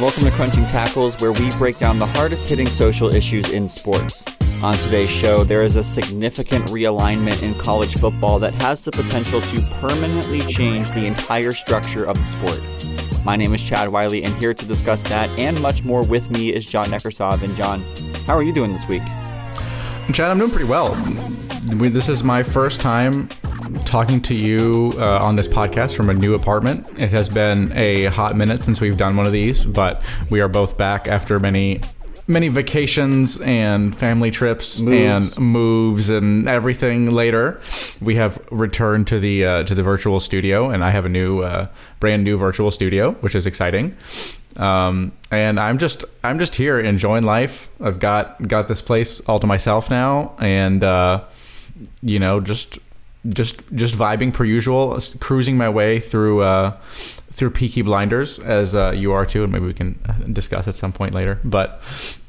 Welcome to Crunching Tackles, where we break down the hardest hitting social issues in sports. On today's show, there is a significant realignment in college football that has the potential to permanently change the entire structure of the sport. My name is Chad Wiley, and here to discuss that and much more with me is John Neckersov. And John, how are you doing this week? Chad, I'm doing pretty well. This is my first time talking to you uh, on this podcast from a new apartment. It has been a hot minute since we've done one of these, but we are both back after many many vacations and family trips Moves. and moves and everything later we have returned to the uh, to the virtual studio and i have a new uh, brand new virtual studio which is exciting um, and i'm just i'm just here enjoying life i've got got this place all to myself now and uh, you know just just just vibing per usual cruising my way through uh through Peaky Blinders as uh, you are too, and maybe we can uh, discuss at some point later. But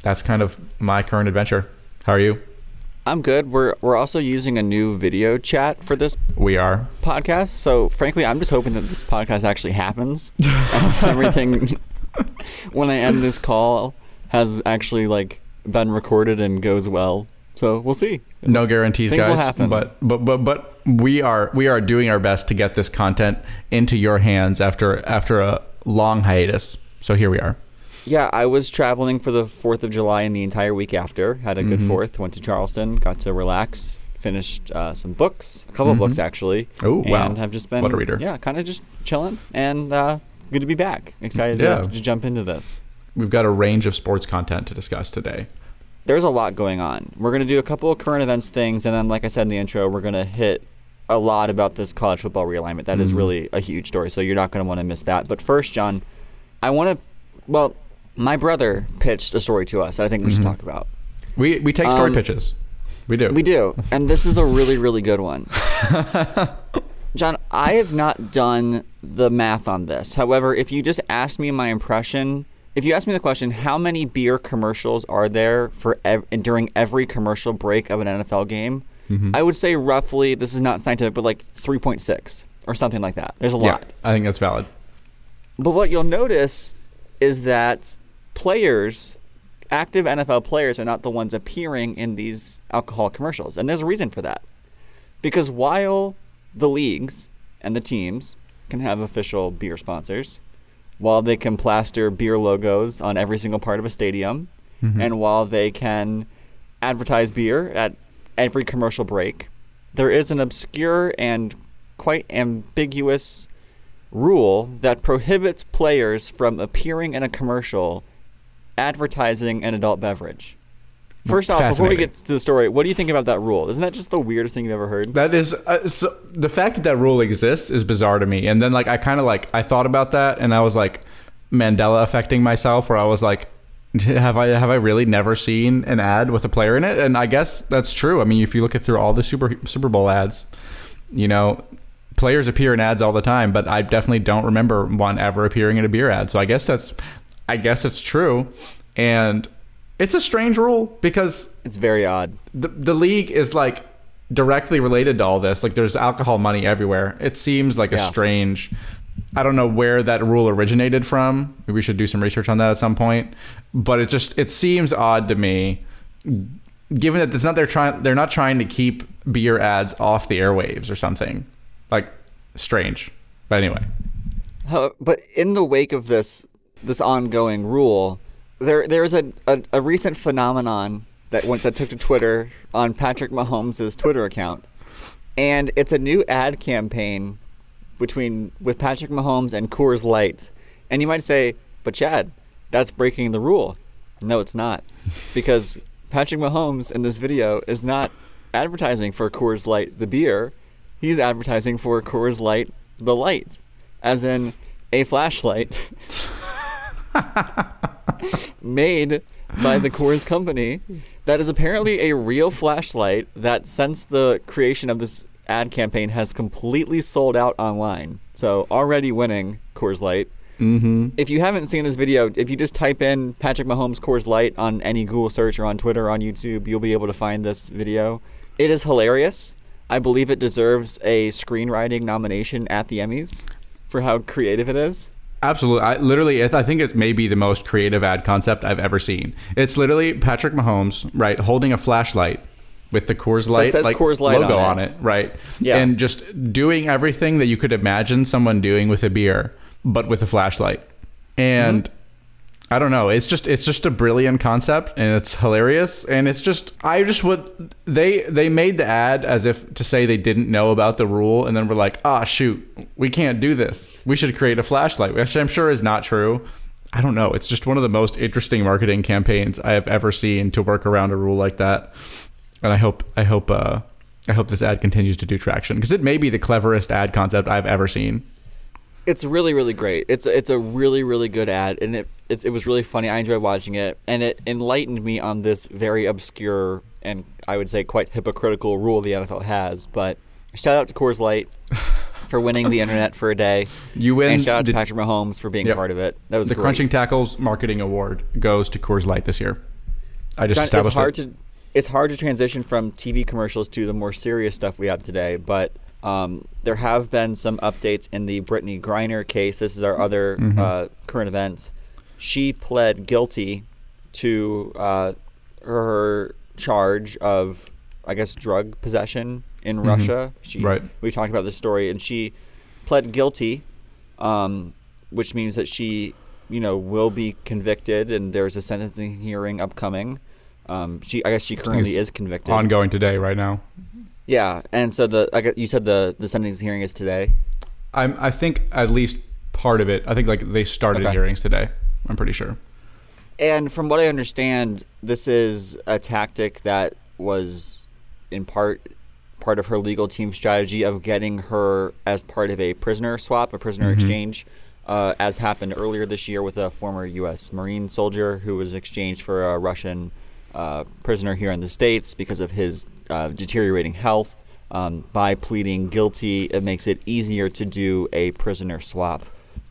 that's kind of my current adventure. How are you? I'm good. We're we're also using a new video chat for this We are. podcast. So frankly, I'm just hoping that this podcast actually happens. Everything when I end this call has actually like been recorded and goes well. So we'll see. No guarantees, Things will guys. happen. But but but but we are we are doing our best to get this content into your hands after after a long hiatus. So here we are. Yeah, I was traveling for the 4th of July and the entire week after. Had a good Mm-hmm. 4th, went to Charleston, got to relax, finished uh, some books, a couple of books actually. Oh, wow. And have just been What a reader. Yeah, kind of just chilling and uh, good to be back. Excited Yeah. to, to jump into this. We've got a range of sports content to discuss today. There's a lot going on. We're going to do a couple of current events things, and then, like I said in the intro, we're going to hit a lot about this college football realignment. That is Mhm. really a huge story, so you're not going to want to miss that. But first, John, I want to. Well, my brother pitched a story to us that I think we should talk about. We we take story Um, pitches. We do. We do, and this is a really, really good one. John, I have not done the math on this. However, if you just ask me my impression, if you ask me the question, how many beer commercials are there for ev- during every commercial break of an NFL game? Mm-hmm. I would say roughly, this is not scientific, but like 3.6 or something like that. There's a lot. Yeah. I think that's valid. But what you'll notice is that players, active NFL players, are not the ones appearing in these alcohol commercials. And there's a reason for that. Because while the leagues and the teams can have official beer sponsors, while they can plaster beer logos on every single part of a stadium, mm-hmm. and while they can advertise beer at every commercial break, there is an obscure and quite ambiguous rule that prohibits players from appearing in a commercial advertising an adult beverage. First off, before we get to the story, what do you think about that rule? Isn't that just the weirdest thing you've ever heard? That is uh, so the fact that that rule exists is bizarre to me. And then like I kind of like I thought about that and I was like Mandela affecting myself where I was like have I have I really never seen an ad with a player in it? And I guess that's true. I mean, if you look at through all the Super Super Bowl ads, you know, players appear in ads all the time, but I definitely don't remember one ever appearing in a beer ad. So I guess that's I guess it's true. And it's a strange rule because It's very odd. the the league is like directly related to all this. Like there's alcohol money everywhere. It seems like a strange. I don't know where that rule originated from. Maybe we should do some research on that at some point. But it just it seems odd to me, given that it's not they're trying they're not trying to keep beer ads off the airwaves or something. Like strange. But anyway, How, but in the wake of this this ongoing rule, there there is a, a, a recent phenomenon that went that took to Twitter on Patrick Mahomes' Twitter account, and it's a new ad campaign between with Patrick Mahomes and Coors Light, and you might say, but Chad, that's breaking the rule. No, it's not, because Patrick Mahomes in this video is not advertising for Coors Light the beer. He's advertising for Coors Light the light, as in a flashlight made by the Coors company that is apparently a real flashlight that since the creation of this ad campaign has completely sold out online. So already winning Coors Light. mm-hmm. If you haven't seen this video, if you just type in Patrick Mahomes Coors Light on any Google search or on Twitter or on YouTube, you'll be able to find this video. It is hilarious. I believe it deserves a screenwriting nomination at the Emmys for how creative it is. Absolutely. I literally I think it's maybe the most creative ad concept I've ever seen. It's literally Patrick Mahomes, right, holding a flashlight with the Coors Light says like Coors Light logo on on it. it. right? Yeah. And just doing everything that you could imagine someone doing with a beer, but with a flashlight. And mm-hmm. I don't know. It's just it's just a brilliant concept and it's hilarious and it's just I just would they they made the ad as if to say they didn't know about the rule and then we're like, "Ah, shoot. We can't do this. We should create a flashlight." Which I'm sure is not true. I don't know. It's just one of the most interesting marketing campaigns I have ever seen to work around a rule like that. And I hope I hope uh I hope this ad continues to do traction because it may be the cleverest ad concept I've ever seen. It's really, really great. It's it's a really, really good ad, and it it's, it was really funny. I enjoyed watching it, and it enlightened me on this very obscure and I would say quite hypocritical rule the NFL has. But shout out to Coors Light for winning the internet for a day, You win and shout out the, to Patrick Mahomes for being Yep. part of it. That was the great. Crunching Tackles Marketing Award goes to Coors Light this year. I just John, established it's hard it. to it's hard to transition from TV commercials to the more serious stuff we have today, but um, there have been some updates in the Brittney Griner case. This is our other Mm-hmm. uh, current event. She pled guilty to uh, her charge of, I guess, drug possession in Russia. She, Mm-hmm. Right. We talked about this story, and she pled guilty, um, which means that she, you know, will be convicted, and there's a sentencing hearing upcoming. Um, she, I guess, she currently is convicted. ongoing today, right now. Yeah, and so the, I guess you said the the sentencing hearing is today. I'm, I think at least part of it. I think like they started Okay. hearings today. I'm pretty sure. And from what I understand, this is a tactic that was, in part, part of her legal team strategy of getting her as part of a prisoner swap, a prisoner exchange, uh, as happened earlier this year with a former U.S. Marine soldier who was exchanged for a Russian uh, prisoner here in the states because of his uh, deteriorating health. Um, by pleading guilty, it makes it easier to do a prisoner swap.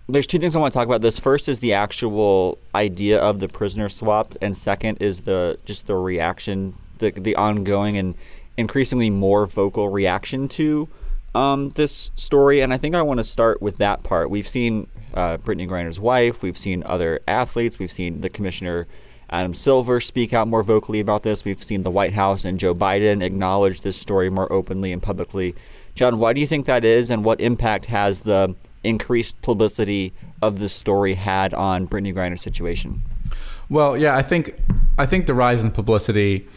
There's two things I want to talk about. This first is the actual idea of the prisoner swap, and second is the just the reaction, the the ongoing and increasingly more vocal reaction to um, this story. And I think I want to start with that part. We've seen uh, Brittney Griner's wife, we've seen other athletes, we've seen the commissioner Adam Silver speak out more vocally about this. We've seen the White House and Joe Biden acknowledge this story more openly and publicly. John, why do you think that is, and what impact has the increased publicity of this story had on Brittney Griner's situation? Well, yeah, I think I think the rise in publicity,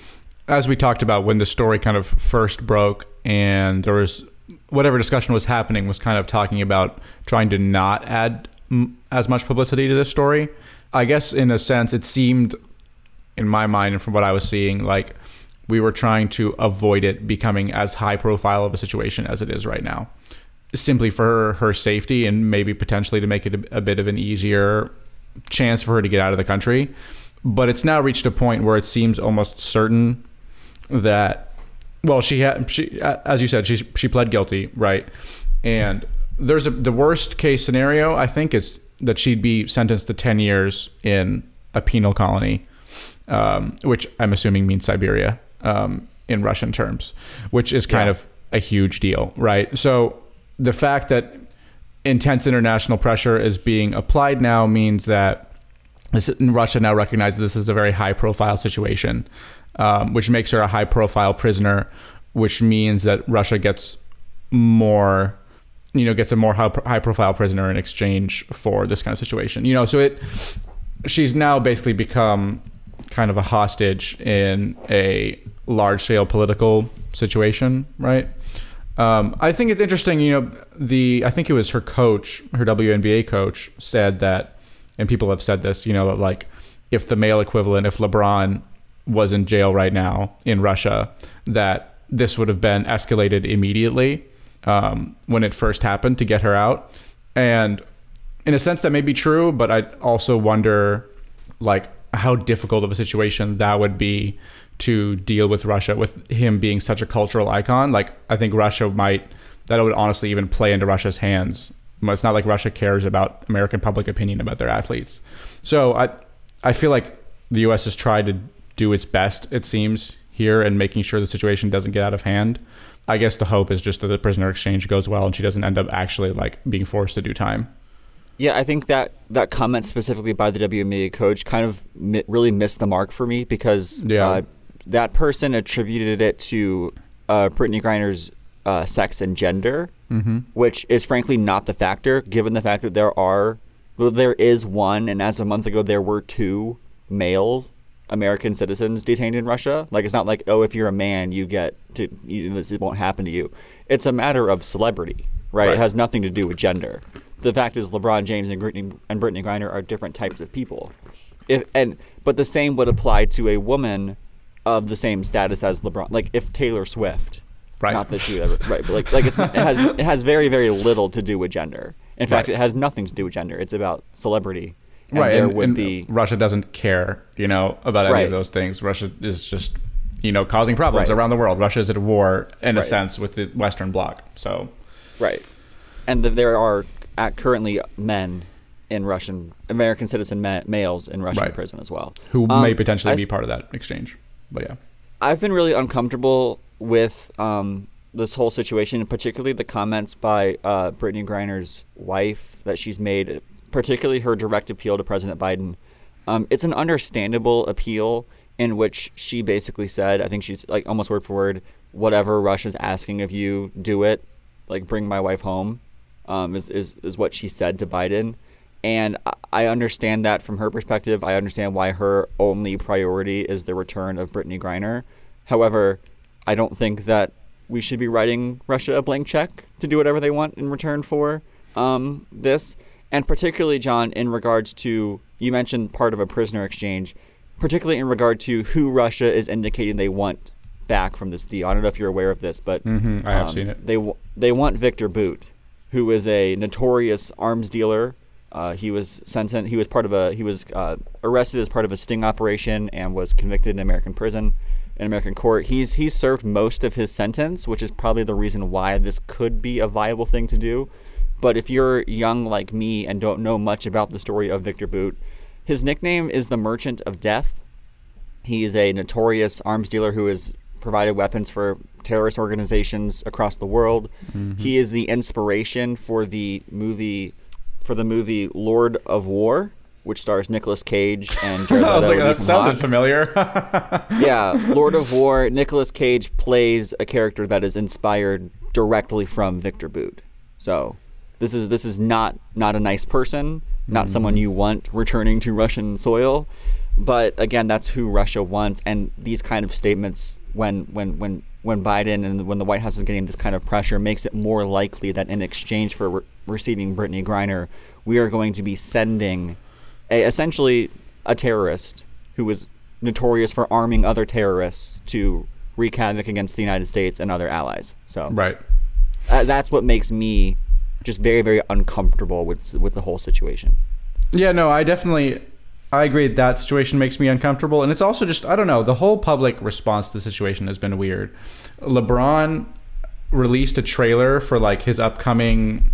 as we talked about when the story kind of first broke, and there was whatever discussion was happening was kind of talking about trying to not add mm, as much publicity to this story. I guess in a sense, it seemed, in my mind and from what I was seeing, like we were trying to avoid it becoming as high profile of a situation as it is right now simply for her, her safety and maybe potentially to make it a, a bit of an easier chance for her to get out of the country. But it's now reached a point where it seems almost certain that, well, she had she as you said she she pled guilty, right? And there's a the worst case scenario I think is that she'd be sentenced to ten years in a penal colony, um, which I'm assuming means Siberia um, in Russian terms, which is kind Yeah. of a huge deal, right? So the fact that intense international pressure is being applied now means that this, Russia now recognizes this as a very high profile situation, um, which makes her a high profile prisoner, which means that Russia gets more, you know, gets a more high high profile prisoner in exchange for this kind of situation. You know, so it, she's now basically become kind of a hostage in a large scale political situation, right? Um, I think it's interesting. You know, the I think it was her coach, her WNBA coach, said that, and people have said this. You know, like if the male equivalent, if LeBron was in jail right now in Russia, that this would have been escalated immediately um, when it first happened to get her out. And in a sense, that may be true, but I also wonder, like, how difficult of a situation that would be to deal with Russia with him being such a cultural icon. Like I think Russia might that would honestly even play into Russia's hands. It's not like Russia cares about American public opinion about their athletes. So I I feel like the US has tried to do its best it seems here and making sure the situation doesn't get out of hand. I guess the hope is just that the prisoner exchange goes well and she doesn't end up actually like being forced to do time. Yeah, I think that that comment specifically by the WNBA coach kind of mi- really missed the mark for me because Yeah. uh, that person attributed it to uh, Brittney Griner's uh, sex and gender, Mm-hmm. which is frankly not the factor, given the fact that there are, well, there is one, and as a month ago there were two male American citizens detained in Russia. Like it's not like oh, if you're a man, you get to you, this won't happen to you. It's a matter of celebrity, right? Right. It has nothing to do with gender. The fact is, LeBron James and Brittney and Brittney Griner are different types of people. If and but the same would apply to a woman of the same status as LeBron. Like if Taylor Swift, Right. Not that she ever, right? But like, like it's, it has it has very very little to do with gender. In fact, Right. it has nothing to do with gender. It's about celebrity. And right, there and, would and be Russia doesn't care, you know, about any Right. of those things. Russia is just, you know, causing problems Right. around the world. Russia is at war in a sense with the Western Bloc. So, right, and that there are at currently men in Russian American citizen ma- males in Russian prison as well, who Um, may potentially I- be part of that exchange. But yeah, I've been really uncomfortable with um, this whole situation, particularly the comments by uh, Brittney Griner's wife that she's made, particularly her direct appeal to President Biden. Um, it's an understandable appeal in which she basically said, I think she's like almost word for word, whatever Russia's asking of you, do it. Like, bring my wife home, um, is, is, is what she said to Biden. And I- understand that from her perspective. I understand why her only priority is the return of Brittney Griner. However, I don't think that we should be writing Russia a blank check to do whatever they want in return for um, this. And particularly, John, in regards to you mentioned part of a prisoner exchange, particularly in regard to who Russia is indicating they want back from this deal. I don't know if you're aware of this, but Mhm, I have um, seen it. They w- they want Viktor Bout, who is a notorious arms dealer. Uh, he was sentenced. He was part of a. He was uh, arrested as part of a sting operation and was convicted in American prison, in American court. He's he's served most of his sentence, which is probably the reason why this could be a viable thing to do. But if you're young like me and don't know much about the story of Viktor Bout, his nickname is the Merchant of Death. He is a notorious arms dealer who has provided weapons for terrorist organizations across the world. Mm-hmm. He is the inspiration for the movie for the movie Lord of War, which stars Nicolas Cage and Jared I was like, that sounded Hawke. familiar. yeah, Lord of War. Nicolas Cage plays a character that is inspired directly from Viktor Bout. So this is this is not not a nice person, not someone you want returning to Russian soil. But again, that's who Russia wants, and these kind of statements when when when when Biden and when the White House is getting this kind of pressure makes it more likely that in exchange for re- receiving Brittney Griner, we are going to be sending a, essentially a terrorist who was notorious for arming other terrorists to wreak havoc against the United States and other allies. So right. uh, that's what makes me just very very uncomfortable with with the whole situation. Yeah, no, I definitely I agree that situation makes me uncomfortable and it's also just I don't know, the whole public response to the situation has been weird. LeBron released a trailer for like his upcoming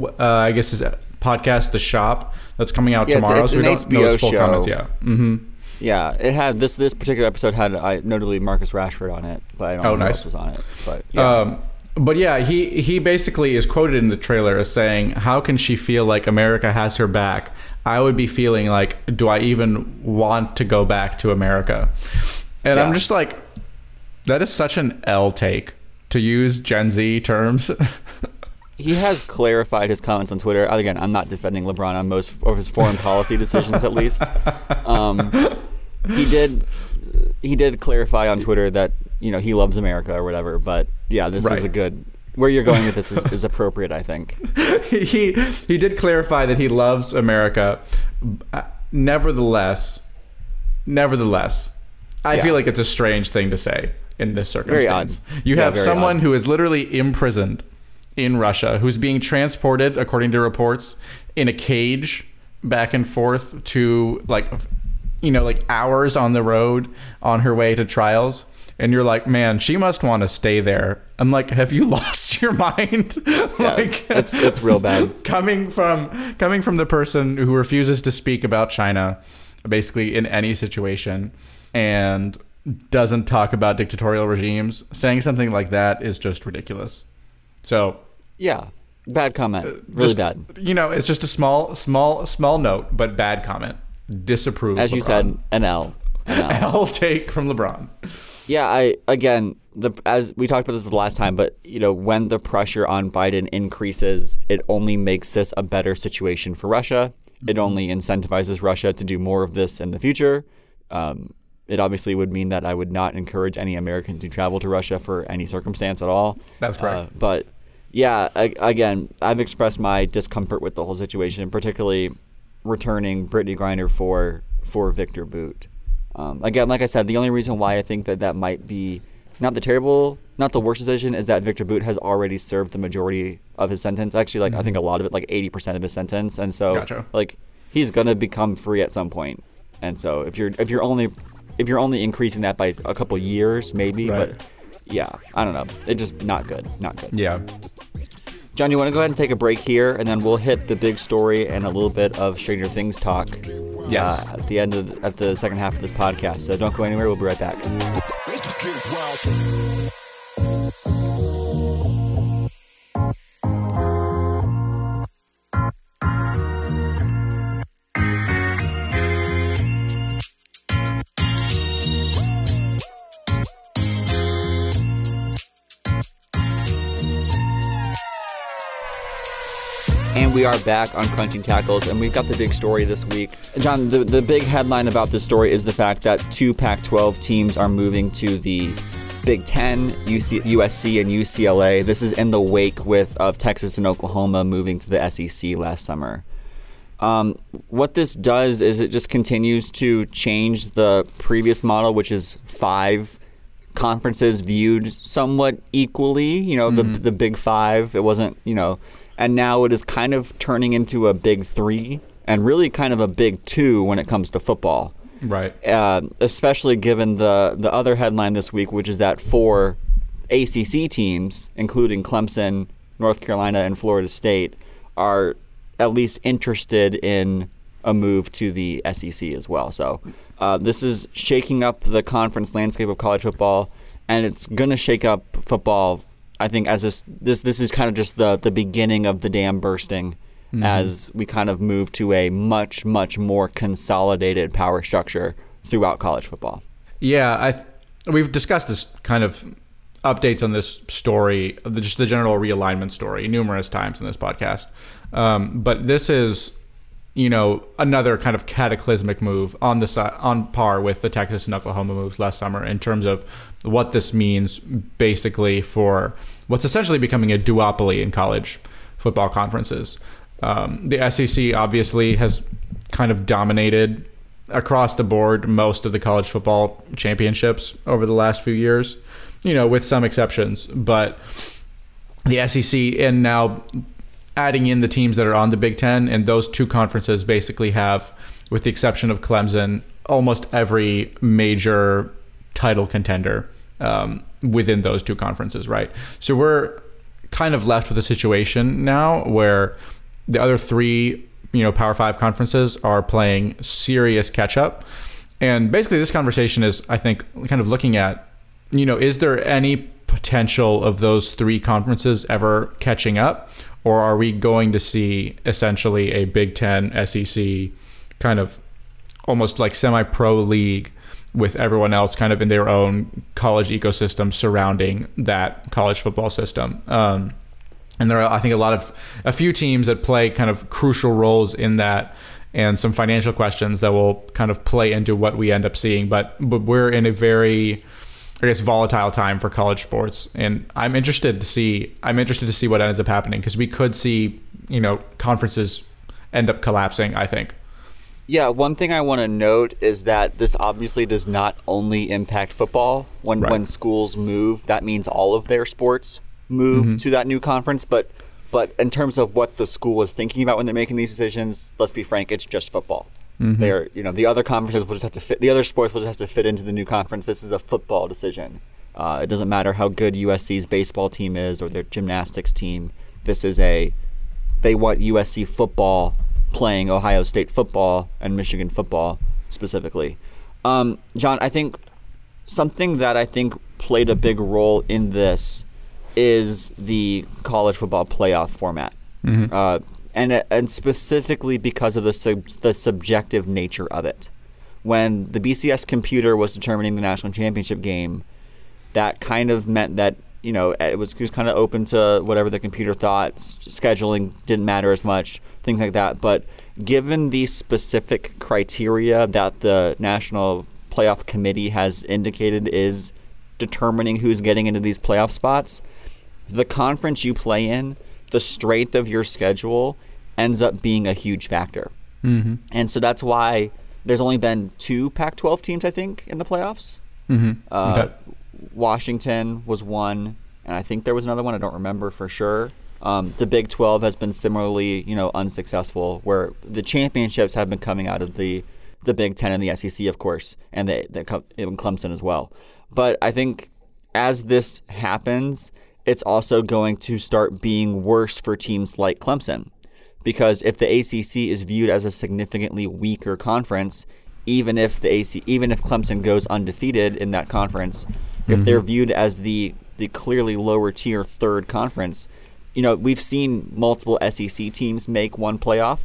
uh, I guess his podcast The Shop that's coming out Yeah, tomorrow it's so we don't know HBO his full show. comments yet. Mhm. Yeah, it had this this particular episode had uh, notably Marcus Rashford on it, but I don't Oh, know who nice. else was on it. But yeah. Um, but yeah, he he basically is quoted in the trailer as saying, "How can she feel like America has her back? I would be feeling like, do I even want to go back to America?" And I'm just like, that is such an L take to use Gen Z terms. he has clarified his comments on Twitter. Again, I'm not defending LeBron on most of his foreign policy decisions, at least. Um, he did he did clarify on Twitter that you know he loves America or whatever. But yeah, this is a good. Where you're going with this is, is appropriate, I think. he he did clarify that he loves America. Uh, Nevertheless, nevertheless, I Yeah. feel like it's a strange thing to say in this circumstance. You Yeah, have someone odd. who is literally imprisoned in Russia, who's being transported, according to reports, in a cage back and forth to like, you know, like hours on the road on her way to trials. And you're like, man, she must want to stay there. I'm like, have you lost your mind? like, it's it's real bad. coming from coming from the person who refuses to speak about China, basically in any situation, and doesn't talk about dictatorial regimes, saying something like that is just ridiculous. So, Yeah, Bad comment. Uh, really Just, bad. You know, it's just a small, small, small note, but bad comment. Disapprove. As you said, an L. An L. I'll take from LeBron. Yeah, I again the as we talked about this the last time, but you know when the pressure on Biden increases, it only makes this a better situation for Russia. It only incentivizes Russia to do more of this in the future. Um, it obviously would mean that I would not encourage any American to travel to Russia for any circumstance at all. That's correct. Uh, but yeah, I, again, I've expressed my discomfort with the whole situation, particularly returning Brittney Griner for for Viktor Bout. Um, again, like I said, the only reason why I think that that might be not the terrible, not the worst decision is that Viktor Bout has already served the majority of his sentence. Actually, like I think a lot of it, like eighty percent of his sentence, and so Gotcha. like he's gonna become free at some point. And so if you're if you're only if you're only increasing that by a couple years, maybe, Right. but yeah, I don't know. It's just not good, not good. Yeah. John, you want to go ahead and take a break here, and then we'll hit the big story and a little bit of Stranger Things talk. Yes. Uh, at the end of at the second half of this podcast. So don't go anywhere. We'll be right back. We are back on Crunching Tackles, and we've got the big story this week. John, the, the big headline about this story is the fact that two Pac 12 teams are moving to the Big Ten, UC, USC, and UCLA. This is in the wake with of Texas and Oklahoma moving to the SEC last summer. Um, what this does is it just continues to change the previous model, which is five conferences viewed somewhat equally. You know, the the Big Five. It wasn't you know, and now it is kind of turning into a Big Three and really kind of a Big Two when it comes to football. Right. Uh, especially given the the other headline this week, which is that four ACC teams, including Clemson, North Carolina, and Florida State, are at least interested in a move to the SEC as well. So uh, this is shaking up the conference landscape of college football, and it's going to shake up football. I think as this this this is kind of just the the beginning of the dam bursting. As we kind of move to a much, much more consolidated power structure throughout college football. Yeah, I th- we've discussed this kind of updates on this story, the- just the general realignment story, numerous times in this podcast. Um, but this is, you know, another kind of cataclysmic move on the si- on par with the Texas and Oklahoma moves last summer in terms of what this means, basically for what's essentially becoming a duopoly in college football conferences. Um, the SEC obviously has kind of dominated across the board most of the college football championships over the last few years, you know, with some exceptions. But the SEC and now adding in the teams that are on the Big Ten, and those two conferences basically have, with the exception of Clemson, almost every major title contender um, within those two conferences, right? So we're kind of left with a situation now where the other three, you know, Power Five conferences are playing serious catch up. And basically, this conversation is, I think, kind of looking at, you know, is there any potential of those three conferences ever catching up? Or are we going to see essentially a Big Ten, SEC kind of almost like semi pro league with everyone else kind of in their own college ecosystem surrounding that college football system? Um, and there are, I think, a lot of a few teams that play kind of crucial roles in that, and some financial questions that will kind of play into what we end up seeing. But but we're in a very, I guess, volatile time for college sports, and I'm interested to see. I'm interested to see what ends up happening because we could see, you know, conferences end up collapsing. I think. Yeah, one thing I want to note is that this obviously does not only impact football. When Right. when schools move, that means all of their sports move to that new conference. But but in terms of what the school was thinking about when they're making these decisions, let's be frank, it's just football. They're you know the other conferences will just have to fit. The other sports will just have to fit into the new conference. This is a football decision. Uh, it doesn't matter how good USC's baseball team is or their gymnastics team. This is a they want USC football playing Ohio State football and Michigan football specifically. Um, John, I think something that I think played a big role in this is the college football playoff format. Mm-hmm. uh, and and specifically because of the sub, the subjective nature of it. When the BCS computer was determining the national championship game, that kind of meant that you know it was, it was kind of open to whatever the computer thought. S- Scheduling didn't matter as much, things like that. But given the specific criteria that the national playoff committee has indicated is determining who's getting into these playoff spots, the conference you play in, the strength of your schedule ends up being a huge factor. Mm-hmm. And so that's why there's only been two Pac 12 teams, I think, in the playoffs. Mm-hmm. Uh, Okay. Washington was one, and I think there was another one. I don't remember for sure. Um, the Big 12 has been similarly, you know, unsuccessful, where the championships have been coming out of the the Big Ten and the SEC, of course, and the, the Clemson as well. But I think as this happens, it's also going to start being worse for teams like Clemson, because if the ACC is viewed as a significantly weaker conference, even if the AC, even if Clemson goes undefeated in that conference, if they're viewed as the the clearly lower tier third conference, you know we've seen multiple SEC teams make one playoff,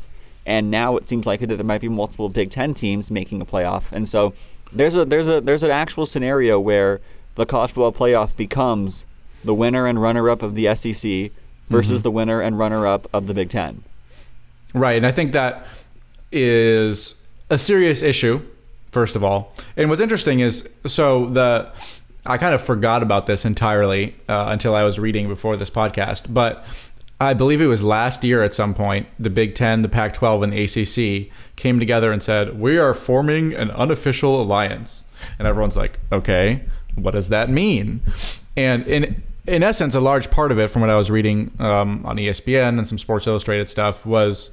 and now it seems likely that there might be multiple Big Ten teams making a playoff, and so there's a there's a there's an actual scenario where the college football playoff becomes the winner and runner up of the SEC versus mm-hmm. the winner and runner up of the Big Ten. Right, and I think that is a serious issue. First of all, and what's interesting is so the I kind of forgot about this entirely uh, until I was reading before this podcast, but I believe it was last year at some point the Big Ten, the Pac-12, and the ACC came together and said we are forming an unofficial alliance, and everyone's like, okay, what does that mean? And in in essence, a large part of it, from what I was reading um, on ESPN and some Sports Illustrated stuff, was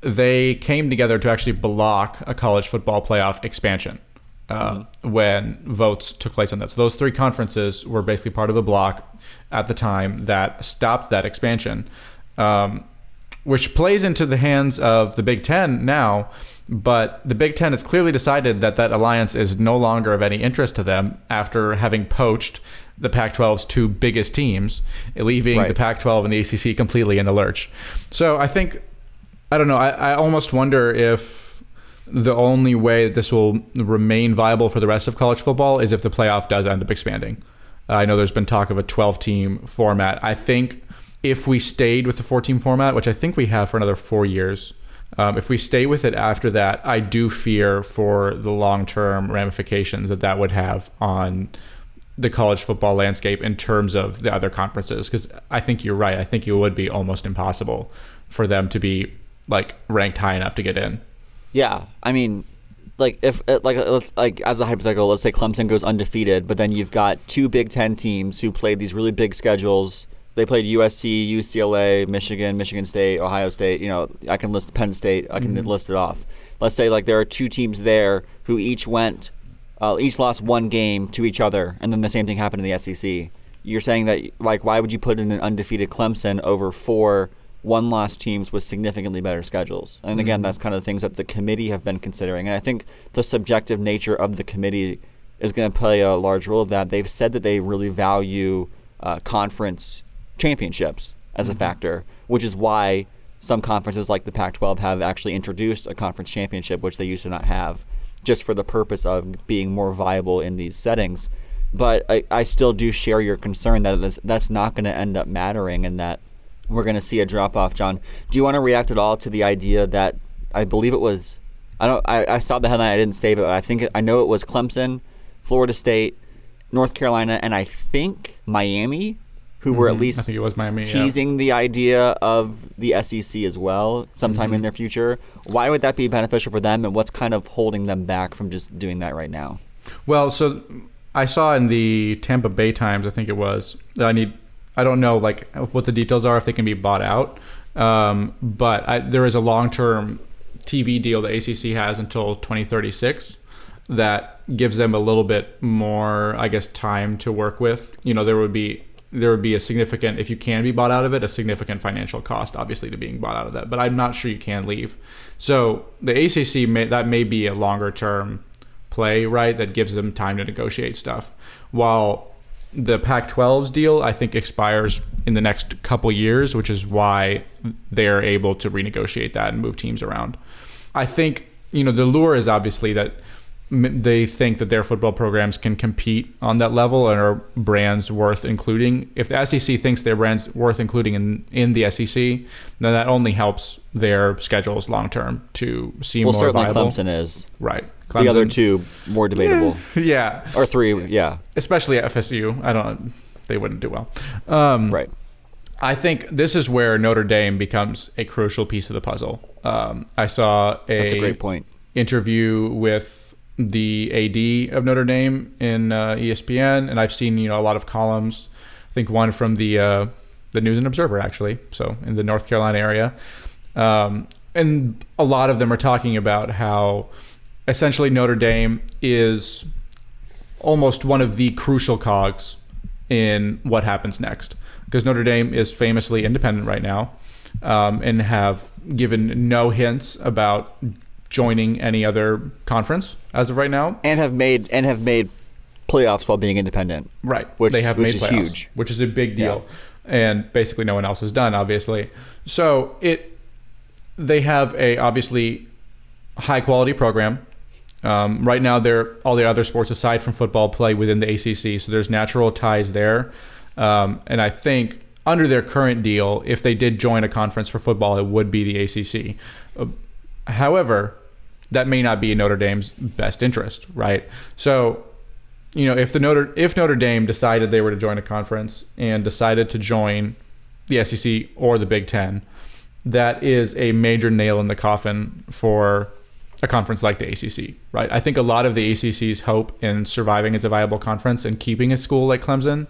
they came together to actually block a college football playoff expansion uh, when votes took place on that. So those three conferences were basically part of a block at the time that stopped that expansion, um, which plays into the hands of the Big Ten now. But the Big Ten has clearly decided that that alliance is no longer of any interest to them after having poached the Pac 12's two biggest teams, leaving Right. the Pac 12 and the ACC completely in the lurch. So I think I don't know. I, I almost wonder if the only way that this will remain viable for the rest of college football is if the playoff does end up expanding. Uh, I know there's been talk of a 12 team format. I think if we stayed with the 4 team format, which I think we have for another four years, um, if we stay with it after that, I do fear for the long term ramifications that that would have on the college football landscape in terms of the other conferences. Because I think you're right. I think it would be almost impossible for them to be like ranked high enough to get in. Yeah, I mean, like if uh, like let's like as a hypothetical, let's say Clemson goes undefeated, but then you've got two Big Ten teams who played these really big schedules. They played USC, UCLA, Michigan, Michigan State, Ohio State. You know, I can list Penn State. I can list it off. Let's say like there are two teams there who each went, uh, each lost one game to each other, and then the same thing happened in the SEC. You're saying that like why would you put in an undefeated Clemson over four one loss teams with significantly better schedules. And again, that's kind of the things that the committee have been considering. And I think the subjective nature of the committee is going to play a large role of that. They've said that they really value uh, conference championships as a factor, which is why some conferences like the Pac 12 have actually introduced a conference championship, which they used to not have, just for the purpose of being more viable in these settings. But I, I still do share your concern that that's not going to end up mattering and that we're going to see a drop off. John, do you want to react at all to the idea that I believe it was? I don't. I, I saw the headline. I didn't save it. But I think I know it was Clemson, Florida State, North Carolina, and I think Miami, who were at Mhm. I least think it was Miami. yeah. teasing the idea of the SEC as well sometime Mm-hmm. in their future. Why would that be beneficial for them, and what's kind of holding them back from just doing that right now? Well, so I saw in the Tampa Bay Times, I think it was. that I need. I don't know like what the details are if they can be bought out, um, but I, there is a long-term TV deal the ACC has until 2036 that gives them a little bit more, I guess, time to work with. You know, there would be there would be a significant if you can be bought out of it, a significant financial cost, obviously, to being bought out of that. But I'm not sure you can leave. So the ACC may, that may be a longer term play, right? That gives them time to negotiate stuff. While the Pac-12's deal, I think, expires in the next couple years, which is why they're able to renegotiate that and move teams around. I think you know the lure is obviously that they think that their football programs can compete on that level and are brands worth including. If the SEC thinks their brands worth including in, in the SEC, then that only helps their schedules long term to seem well, more certainly viable. Clemson is. Right. The other two more debatable, Yeah. or three, yeah, Especially at FSU. I don't. They wouldn't do well. Um, right. I think this is where Notre Dame becomes a crucial piece of the puzzle. Um, I saw a, That's a great point. interview with the AD of Notre Dame in uh, ESPN, and I've seen you know a lot of columns. I think one from the uh, the News and Observer actually, so in the North Carolina area, um, and a lot of them are talking about how essentially Notre Dame is almost one of the crucial cogs in what happens next because Notre Dame is famously independent right now um, and have given no hints about joining any other conference as of right now. And have made and have made playoffs while being independent. Right. Which- they have which made is playoffs, huge. which is a big deal. And basically no one else has done, obviously. So it they have a obviously high quality program. Um, right now, they're all the other sports aside from football play within the ACC, so there's natural ties there. Um, and I think under their current deal, if they did join a conference for football, it would be the ACC. Uh, however, that may not be in Notre Dame's best interest, right? So you know, if the Notre if Notre Dame decided they were to join a conference and decided to join the SEC or the Big Ten, that is a major nail in the coffin for a conference like the ACC, right? I think a lot of the ACC's hope in surviving as a viable conference and keeping a school like Clemson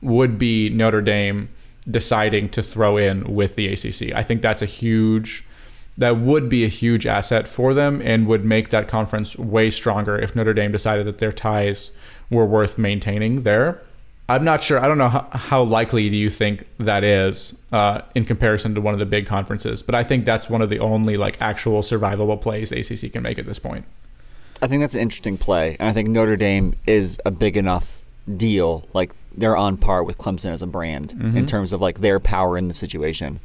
would be Notre Dame deciding to throw in with the ACC. I think that's a huge that would be a huge asset for them and would make that conference way stronger if Notre Dame decided that their ties were worth maintaining there. I'm not sure. I don't know how, how likely do you think that is uh, in comparison to one of the big conferences, but I think that's one of the only like actual survivable plays ACC can make at this point. I think that's an interesting play, and I think Notre Dame is a big enough deal. Like they're on par with Clemson as a brand in terms of like their power in the situation.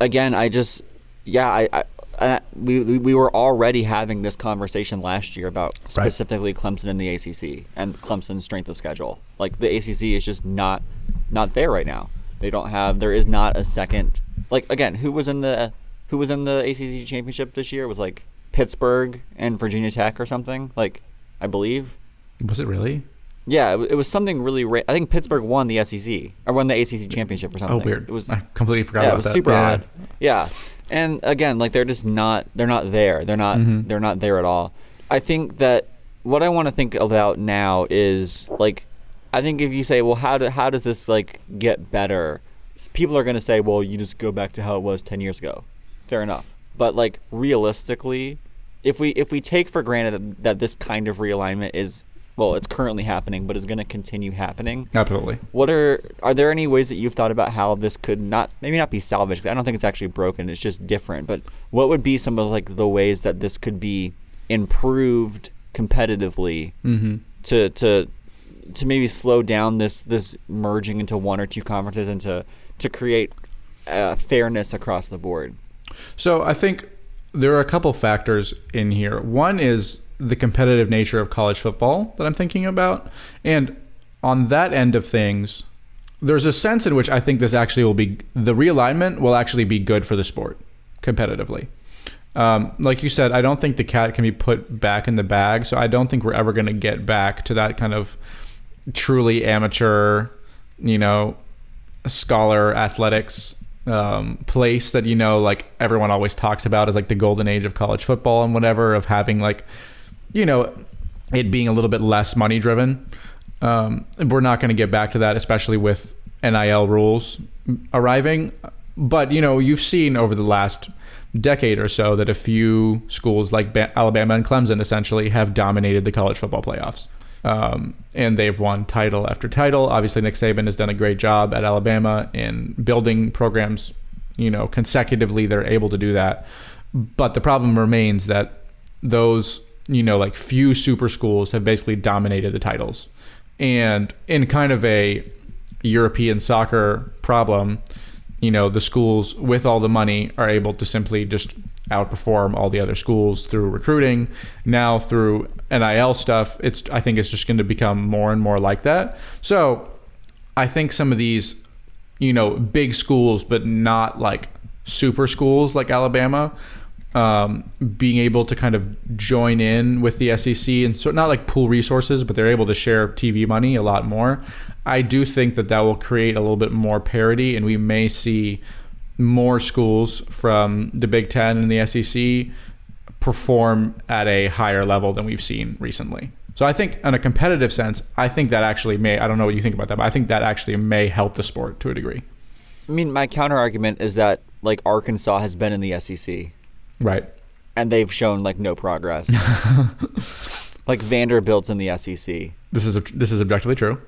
Again, I just, yeah, I, I, I we we we were already having this conversation last year about specifically Clemson and the ACC and Clemson's strength of schedule. Like the ACC is just not not there right now. They don't have. There is not a second. Like again, who was in the who was in the ACC championship this year? It was like Pittsburgh and Virginia Tech or something. Like I believe. Was it really? Yeah, it, it was something really. Ra- I think Pittsburgh won the SEC or won the ACC championship or something. Oh, weird. It was. I completely forgot yeah, about it was that. super Yeah. odd. Yeah, and again, like they're just not. They're not there. They're not. Mhm. They're not there at all. I think that what I want to think about now is like, I think if you say, well, how do how does this like get better? People are going to say, well, you just go back to how it was ten years ago. Fair enough, but like realistically, if we if we take for granted that, that this kind of realignment is well, it's currently happening, but is going to continue happening. Absolutely. What are are there any ways that you've thought about how this could not maybe not be salvaged? 'cause I don't think it's actually broken. It's just different. But what would be some of like the ways that this could be improved competitively Mm-hmm. to to to maybe slow down this this merging into one or two conferences and to to create uh, fairness across the board? So I think there are a couple factors in here. One is the competitive nature of college football that I'm thinking about. And on that end of things, there's a sense in which I think this actually will be the realignment will actually be good for the sport competitively. Um, like you said, I don't think the cat can be put back in the bag. So I don't think we're ever going to get back to that kind of truly amateur, you know, scholar athletics um, place that you know like everyone always talks about as like the golden age of college football and whatever of having like you know it being a little bit less money driven um, we're not going to get back to that especially with nil rules arriving but you know you've seen over the last decade or so that a few schools like ba- alabama and clemson essentially have dominated the college football playoffs um, and they've won title after title. Obviously, Nick Saban has done a great job at Alabama in building programs. You know, consecutively, they're able to do that. But the problem remains that those, you know, like few super schools have basically dominated the titles. And in kind of a European soccer problem, you know, the schools with all the money are able to simply just outperform all the other schools through recruiting. Now through NIL stuff, it's I think it's just going to become more and more like that. So, I think some of these, you know, big schools but not like super schools like Alabama um, being able to kind of join in with the SEC and so not like pool resources, but they're able to share TV money a lot more. I do think that that will create a little bit more parity, and we may see more schools from the Big Ten and the SEC perform at a higher level than we've seen recently. So I think, in a competitive sense, I think that actually may. I don't know what you think about that, but I think that actually may help the sport to a degree. I mean, my counter argument is that like Arkansas has been in the SEC Right. and they've shown like no progress. like Vanderbilt's in the SEC. This is this is objectively true.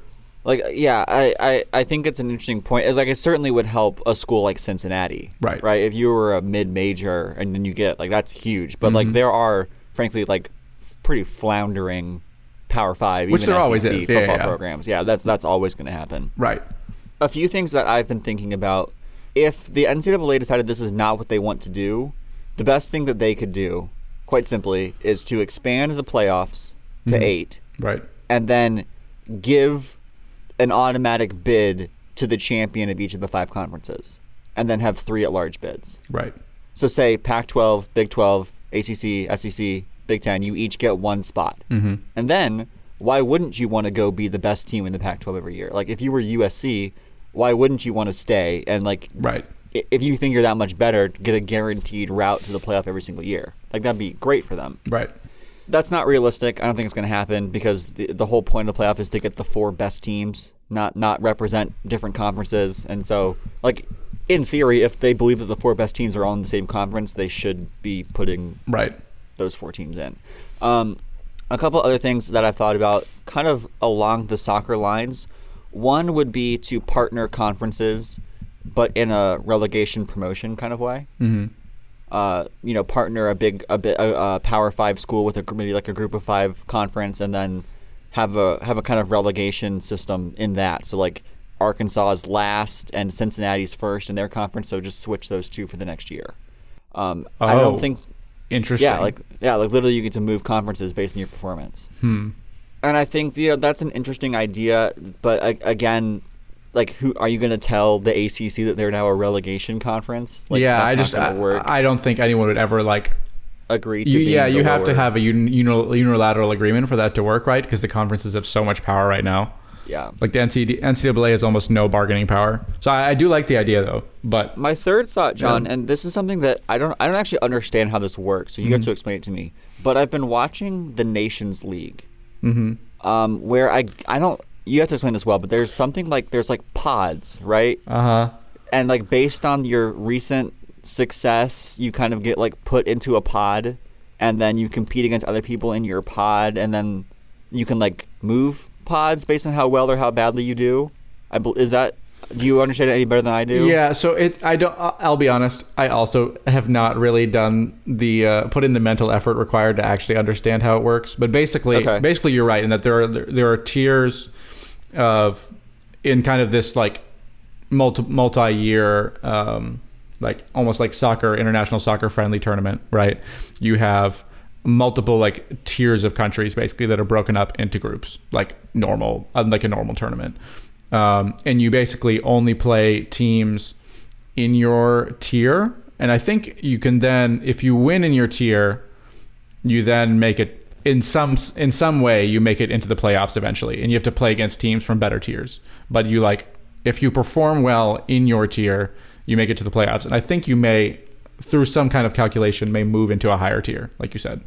Like yeah, I, I, I think it's an interesting point. It's like it certainly would help a school like Cincinnati. Right. Right. If you were a mid major and then you get like that's huge. But Mm-hmm. like there are frankly like pretty floundering Power Five, Which even there SEC always is. Yeah, football yeah. programs. Yeah, that's that's always going to happen. Right. a few things that I've been thinking about. If the NCAA decided this is not what they want to do, the best thing that they could do, quite simply, is to expand the playoffs to Mhm. eight Right. and then give an automatic bid to the champion of each of the five conferences and then have three at large bids. Right. So, say Pac 12, Big 12, ACC, SEC, Big 10, you each get one spot. Mm-hmm. And then, why wouldn't you want to go be the best team in the Pac 12 every year? Like, if you were USC, why wouldn't you want to stay and, like, Right. If you think you're that much better, get a guaranteed route to the playoff every single year? Like, that'd be great for them. Right. That's not realistic. I don't think it's going to happen because the, the whole point of the playoff is to get the four best teams, not not represent different conferences. And so, like in theory, if they believe that the four best teams are all in the same conference, they should be putting Right. those four teams in. Um, a couple other things that I've thought about, kind of along the soccer lines. One would be to partner conferences, but in a relegation promotion kind of way Mm-hmm. uh, you know, partner a big a bit a, a Power Five school with a maybe like a Group of Five conference, and then have a have a kind of relegation system in that. So like Arkansas is last and Cincinnati's first in their conference, so just switch those two for the next year. Um, I Oh, don't think. Interesting. Yeah, like yeah, like literally you get to move conferences based on your performance. Hmm. And I think you know, that's an interesting idea, but again, like who are you going to tell the ACC that they're now a relegation conference? Like, yeah, that's I just I, work. I don't think anyone would ever like. agree to You, yeah, you have to have a uni- unilateral agreement for that to work, right? Because the conferences have so much power right now. yeah. Like the NCAA has almost no bargaining power. So I, I do like the idea though. But My third thought, John, Yeah. and this is something that I don't I don't actually understand how this works, so you Mm-hmm. have to explain it to me. But I've been watching the Nations League, hmm um, where I I don't you have to explain this well, but there's something like there's like pods, right? uh huh. And like based on your recent success, you kind of get like put into a pod, and then you compete against other people in your pod, and then you can like move pods based on how well or how badly you do. I bel is that do you understand it any better than I do? Yeah, so it. I don't. I'll be honest. I also have not really done the uh, put in the mental effort required to actually understand how it works. But basically, Okay. basically, you're right in that there are there are tiers of in kind of this like multi multi year um, like almost like soccer international soccer friendly tournament. Right. You have multiple like tiers of countries basically that are broken up into groups like normal uh, like a normal tournament um, and you basically only play teams in your tier and i think you can then if you win in your tier you then make it in some in some way you make it into the playoffs eventually and you have to play against teams from better tiers. But you like if you perform well in your tier you make it to the playoffs. And i think you may through some kind of calculation may move into a higher tier like you said.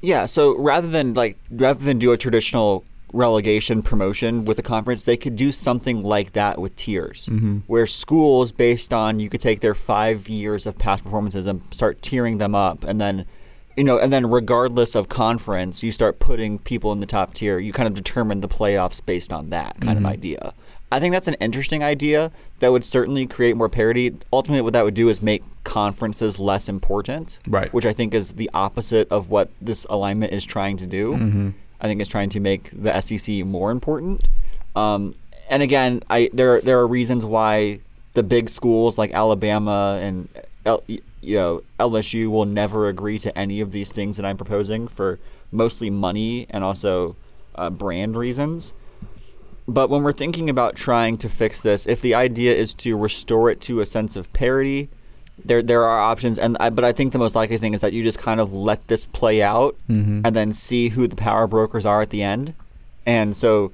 Yeah, so rather than like rather than do a traditional relegation promotion with a conference, they could do something like that with tiers, Mm-hmm. where schools, based on you could take their five years of past performances and start tiering them up, and then, you know, and then regardless of conference, you start putting people in the top tier. You kind of determine the playoffs based on that kind Mm-hmm. of idea. I think that's an interesting idea that would certainly create more parity. Ultimately, what that would do is make conferences less important, Right. Which I think is the opposite of what this alignment is trying to do. Mm-hmm. I think it's trying to make the SEC more important. Um, and again, I there there are reasons why the big schools like Alabama and L, you know LSU will never agree to any of these things that I'm proposing for mostly money and also uh, brand reasons. But when we're thinking about trying to fix this, if the idea is to restore it to a sense of parity, there there are options. And I, but I think the most likely thing is that you just kind of let this play out Mhm. and then see who the power brokers are at the end. And so,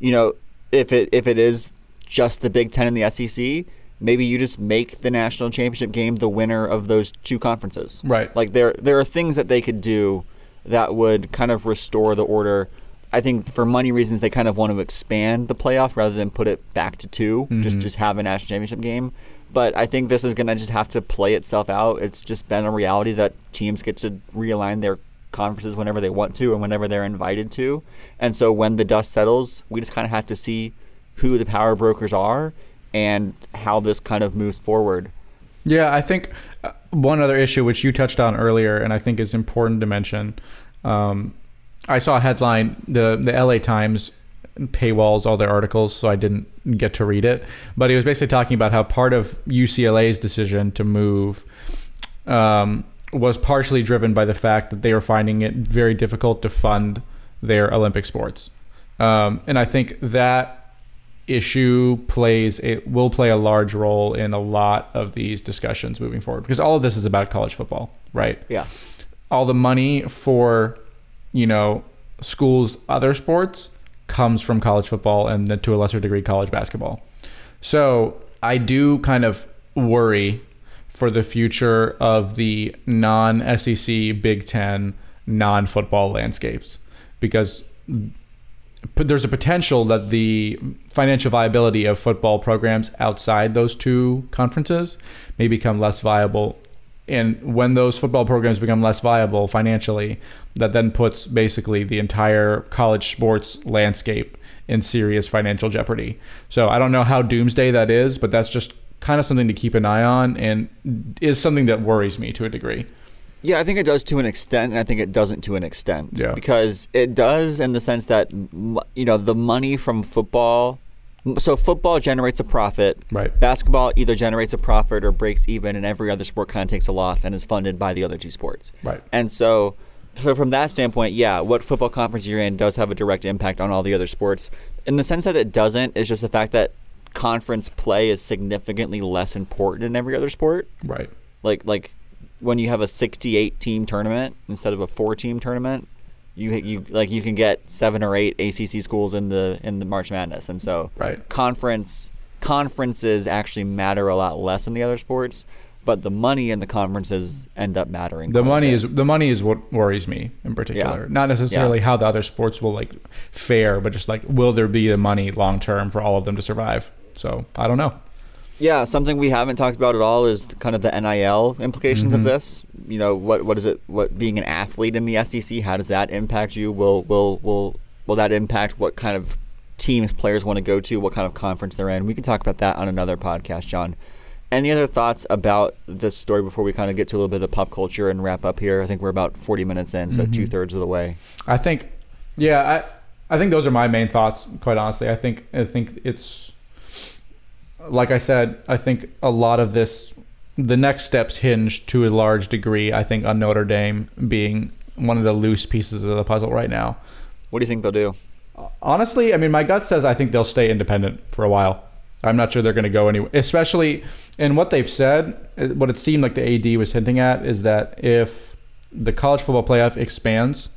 you know, if it if it is just the Big Ten and the SEC, maybe you just make the national championship game the winner of those two conferences. Right. Like there there are things that they could do that would kind of restore the order. I think for money reasons they kind of want to expand the playoff rather than put it back to 2 Just Mhm. just have a national championship game. But I think this is going to just have to play itself out. It's just been a reality that teams get to realign their conferences whenever they want to and whenever they're invited to. And so when the dust settles, we just kind of have to see who the power brokers are and how this kind of moves forward. Yeah, I think uh, one other issue which you touched on earlier, and I think is important to mention. Um, I saw a headline: the the LA Times paywalls all their articles, so I didn't get to read it. But he was basically talking about how part of UCLA's decision to move um, was partially driven by the fact that they were finding it very difficult to fund their Olympic sports, um, and I think that issue plays it will play a large role in a lot of these discussions moving forward because all of this is about college football, right? Yeah. All the money for you know schools other sports comes from college football and then to a lesser degree college basketball. So, I do kind of worry for the future of the non-SEC Big 10 non-football landscapes because there's a potential that the financial viability of football programs outside those two conferences may become less viable. And when those football programs become less viable financially, that then puts basically the entire college sports landscape in serious financial jeopardy. So I don't know how doomsday that is, but that's just kind of something to keep an eye on and is something that worries me to a degree. Yeah, I think it does to an extent, and I think it doesn't to an extent. Yeah. Because it does in the sense that, you know, the money from football. So football generates a profit. Right. Basketball either generates a profit or breaks even, and every other sport kind of takes a loss and is funded by the other two sports. Right. And so, so from that standpoint, yeah, what football conference you're in does have a direct impact on all the other sports. In the sense that it doesn't, is just the fact that conference play is significantly less important in every other sport Right. like like when you have a 68 team tournament instead of a four team tournament you you like you can get seven or eight ACC schools in the in the March Madness and so Right. conference conferences actually matter a lot less than the other sports but the money in the conferences end up mattering The money is the money is what worries me in particular. Yeah. Not necessarily how the other sports will like fare, but just like will there be the money long term for all of them to survive? So I don't know. Yeah, something we haven't talked about at all is kind of the NIL implications of Mhm. this. You know, what what is it? What being an athlete in the SEC? How does that impact you? Will will will will that impact what kind of teams players want to go to? What kind of conference they're in? We can talk about that on another podcast, John. Any other thoughts about this story before we kind of get to a little bit of pop culture and wrap up here? I think we're about forty minutes in, so Mhm. two thirds of the way. I think, yeah, I I think those are my main thoughts. Quite honestly, I think I think it's like I said. I think a lot of this, the next steps hinge to a large degree. I think on Notre Dame being one of the loose pieces of the puzzle right now. What do you think they'll do? Honestly, I mean, my gut says I think they'll stay independent for a while. I'm not sure they're going to go anywhere, especially in what they've said. uh, What it seemed like the AD was hinting at is that if the college football playoff expands,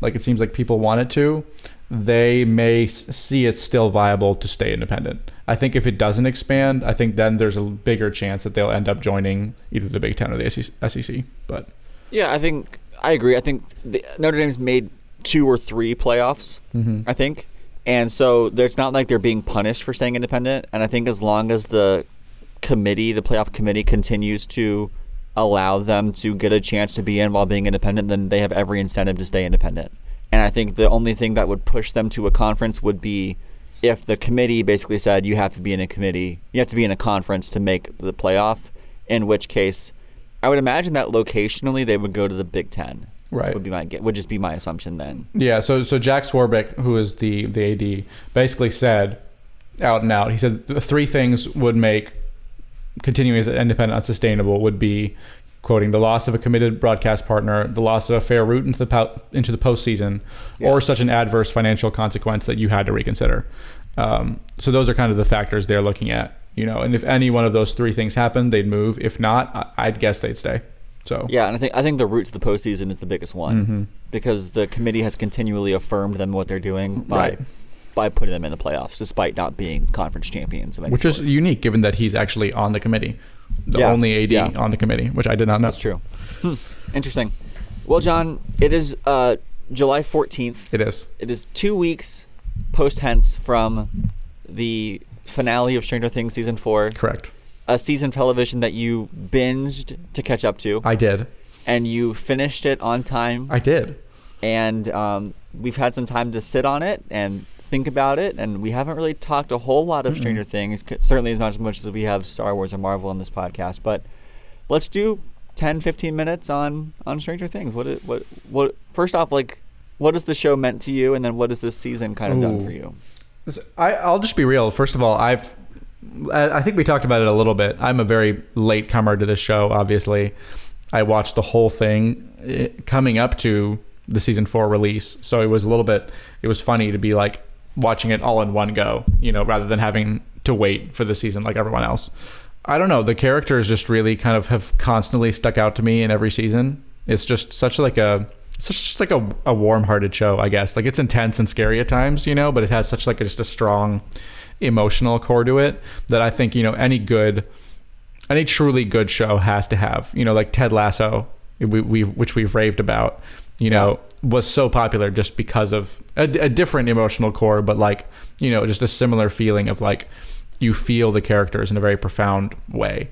like it seems like people want it to, they may see it's still viable to stay independent. I think if it doesn't expand, I think then there's a bigger chance that they'll end up joining either the Big Ten or the SEC. But Yeah, I think I agree. I think the, Notre Dame's made two or three playoffs. Mhm. I think, and so it's not like they're being punished for staying independent. And I think as long as the committee, the playoff committee, continues to allow them to get a chance to be in while being independent, then they have every incentive to stay independent. And I think the only thing that would push them to a conference would be if the committee basically said you have to be in a committee, you have to be in a conference to make the playoff. In which case, I would imagine that locationally they would go to the Big Ten. Right. Would be my would just be my assumption then. Yeah, so so Jack Swarbrick, who is the the AD, basically said out and out. He said the three things would make continuing as independent unsustainable would be quoting the loss of a committed broadcast partner, the loss of a fair route into the po- into the postseason, Yeah. or such an adverse financial consequence that you had to reconsider. Um, so those are kind of the factors they're looking at, you know. And if any one of those three things happened, they'd move. If not, I- I'd guess they'd stay. So Yeah, and I think I think the route to the postseason is the biggest one Mhm. because the committee has continually affirmed them what they're doing by Right. by putting them in the playoffs, despite not being conference champions. Which is unique given that he's actually on the committee, the Yeah, only AD yeah. on the committee, which I did not know. that's true. Hmm. Interesting. Well, John, it is uh, July fourteenth. It is. It is two weeks post hence from the finale of Stranger Things season four, Correct. a season of television that you binged to catch up to, I did. and you finished it on time. I did. and um, we've had some time to sit on it and think about it. And we haven't really talked a whole lot of Mm-mm. Stranger Things, certainly as much as much as we have Star Wars or Marvel on this podcast. But let's do 10, 15 minutes on on Stranger Things. What what what? First off, like, what has the show meant to you, and then what has this season kind of done for you? I, I'll just be real. First of all, I've. I I think we talked about it a little bit. I'm a very late comer to this show. Obviously, I watched the whole thing eh, coming up to the season four release, so it was a little bit. It was funny to be like watching it all in one go, you know, rather than having to wait for the season like everyone else. I don't know. The characters just really kind of have constantly stuck out to me in every season. It's just such like a such just like a, a warm-hearted show, I guess. Like it's intense and scary at times, you know, but it has such like a, just a strong emotional core to it that I think you know any good, any truly good show has to have. You know, like Ted Lasso, we, we which we've raved about. You know, was so popular just because of a, a different emotional core, but like you know, just a similar feeling of like you feel the characters in a very profound way.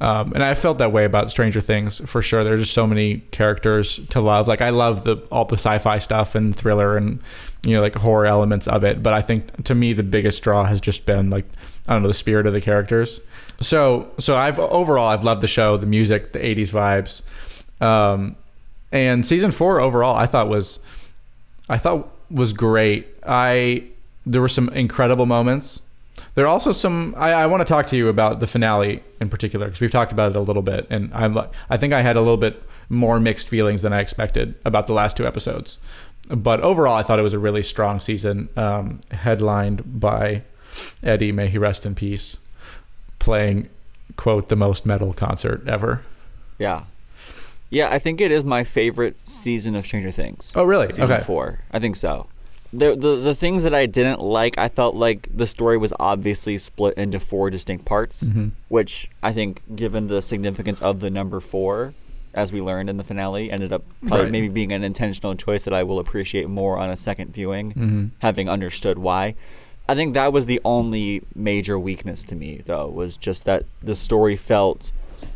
Um, and I felt that way about Stranger Things for sure. There's just so many characters to love. Like I love the all the sci-fi stuff and thriller and you know like horror elements of it. But I think to me the biggest draw has just been like I don't know the spirit of the characters. So so I've overall I've loved the show, the music, the '80s vibes, um, and season four overall I thought was I thought was great. I there were some incredible moments. There are also some. I, I want to talk to you about the finale in particular because we've talked about it a little bit, and I'm. I think I had a little bit more mixed feelings than I expected about the last two episodes. But overall, I thought it was a really strong season, um, headlined by Eddie. May he rest in peace, playing quote the most metal concert ever. Yeah, yeah. I think it is my favorite season of Stranger Things. Oh, really? season okay. four. I think so. The, the the things that I didn't like, I felt like the story was obviously split into four distinct parts, Mhm. which I think, given the significance of the number four, as we learned in the finale, ended up probably Right. maybe being an intentional choice that I will appreciate more on a second viewing, Mhm. having understood why. I think that was the only major weakness to me, though, was just that the story felt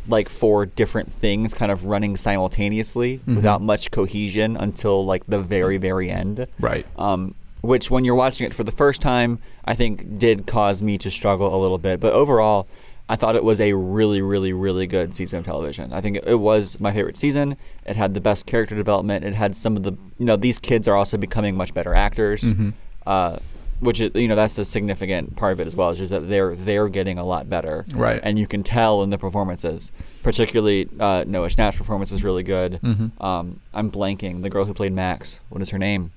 like four different things kind of running simultaneously Mhm. without much cohesion until like the very, very end. Right. Um, which, when you're watching it for the first time, I think did cause me to struggle a little bit. But overall, I thought it was a really, really, really good season of television. I think it, it was my favorite season. It had the best character development. It had some of the, you know, these kids are also becoming much better actors. Mhm. Uh, which is, you know, that's a significant part of it as well. Is just that they're they're getting a lot better, Right. And you can tell in the performances, particularly uh, Noah Schnapp's performance is really good. Mhm. Um, I'm blanking. The girl who played Max. What is her name?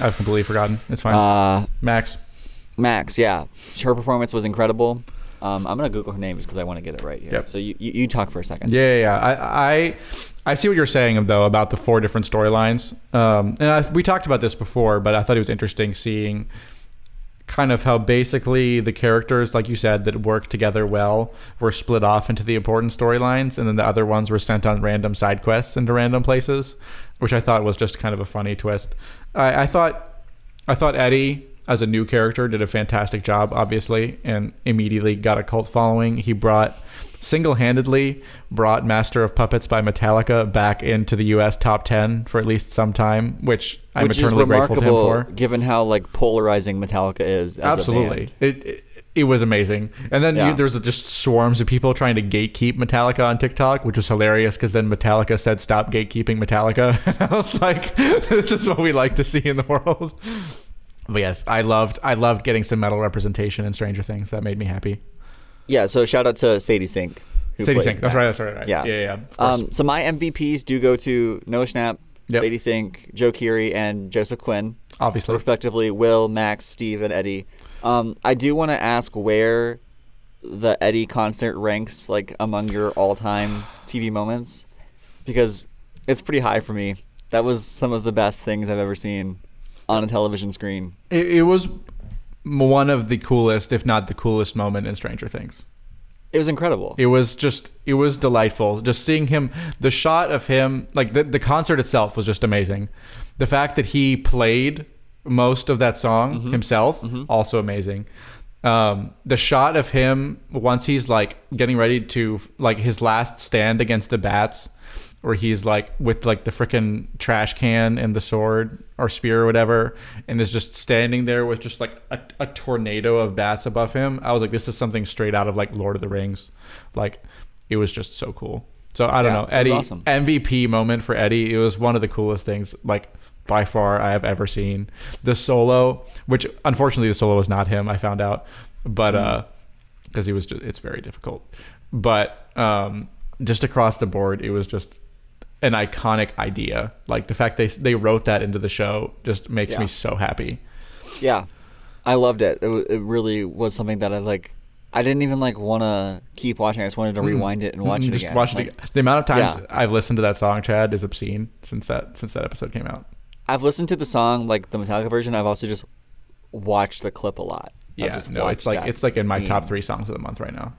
I've completely forgotten. It's fine. Uh, Max. Max, yeah, her performance was incredible. Um, I'm gonna Google her name just because I want to get it right here. Yep. So you, you, you talk for a second. Yeah, yeah, yeah. I, I, I see what you're saying though about the four different storylines. Um, and I, we talked about this before, but I thought it was interesting seeing kind of how basically the characters, like you said, that work together well, were split off into the important storylines, and then the other ones were sent on random side quests into random places, which I thought was just kind of a funny twist. I, I thought, I thought Eddie as a new character did a fantastic job, obviously, and immediately got a cult following. He brought single-handedly brought Master of Puppets by Metallica back into the U.S. top ten for at least some time, which I'm Which eternally grateful to him for. given how like polarizing Metallica is. Absolutely, it, it it was amazing. And then Yeah. you, there's just swarms of people trying to gatekeep Metallica on TikTok, which was hilarious because then Metallica said, "Stop gatekeeping Metallica," and I was like, "This is what we like to see in the world." But yes, I loved I loved getting some metal representation in Stranger Things. That made me happy. Yeah, so shout out to Sadie Sink. Sadie Sink. That's right. That's right. right. Yeah. Yeah. Yeah. Um, so my MVPs do go to Noah Schnapp, Yep. Sadie Sink, Joe Keery, and Joseph Quinn, Obviously. respectively. Will, Max, Steve, and Eddie. Um, I do want to ask where the Eddie concert ranks like among your all-time TV moments, because it's pretty high for me. That was some of the best things I've ever seen on a television screen. It, it was one of the coolest, if not the coolest moment in Stranger Things. It was incredible. It was just, it was delightful. Just seeing him, the shot of him, like the, the concert itself was just amazing. The fact that he played most of that song himself, also amazing. Um, the shot of him once he's like getting ready to, like his last stand against the bats, where he's like with like the freaking trash can and the sword or spear or whatever, and is just standing there with just like a, a tornado of bats above him. I was like, this is something straight out of like Lord of the Rings. Like, it was just so cool. So I don't Yeah, know, Eddie awesome. MVP moment for Eddie. It was one of the coolest things, like by far I have ever seen. The solo, which unfortunately the solo was not him. I found out, but Mm. uh, because he was just, it's very difficult. But um, just across the board, it was just an iconic idea. Like the fact they they wrote that into the show just makes Yeah. me so happy. Yeah, I loved it. It, w- it really was something that I like. I didn't even like want to keep watching. I just wanted to rewind it and watch Mm, it just again. watch it Like, again. The amount of times Yeah. I've listened to that song, Chad, is obscene since that since that episode came out. I've listened to the song like the Metallica version. I've also just watched the clip a lot. Yeah, just no, it's like it's like in my top three songs of the month right now.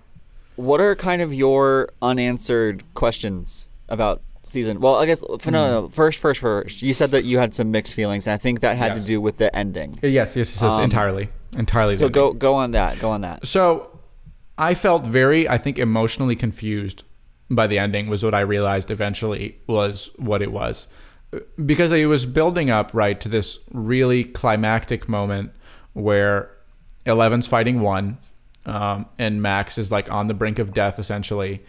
What are kind of your unanswered questions about season? Well, I guess for, no, no, first, first, first. You said that you had some mixed feelings, and I think that had Yes. to do with the ending. Yes, yes, yes, yes Um, entirely, entirely. So go go on that. Go on that. So I felt very, I think, emotionally confused by the ending, was what I realized eventually was what it was. Because it was building up, right, to this really climactic moment where Eleven's fighting one, um, and Max is like on the brink of death, essentially.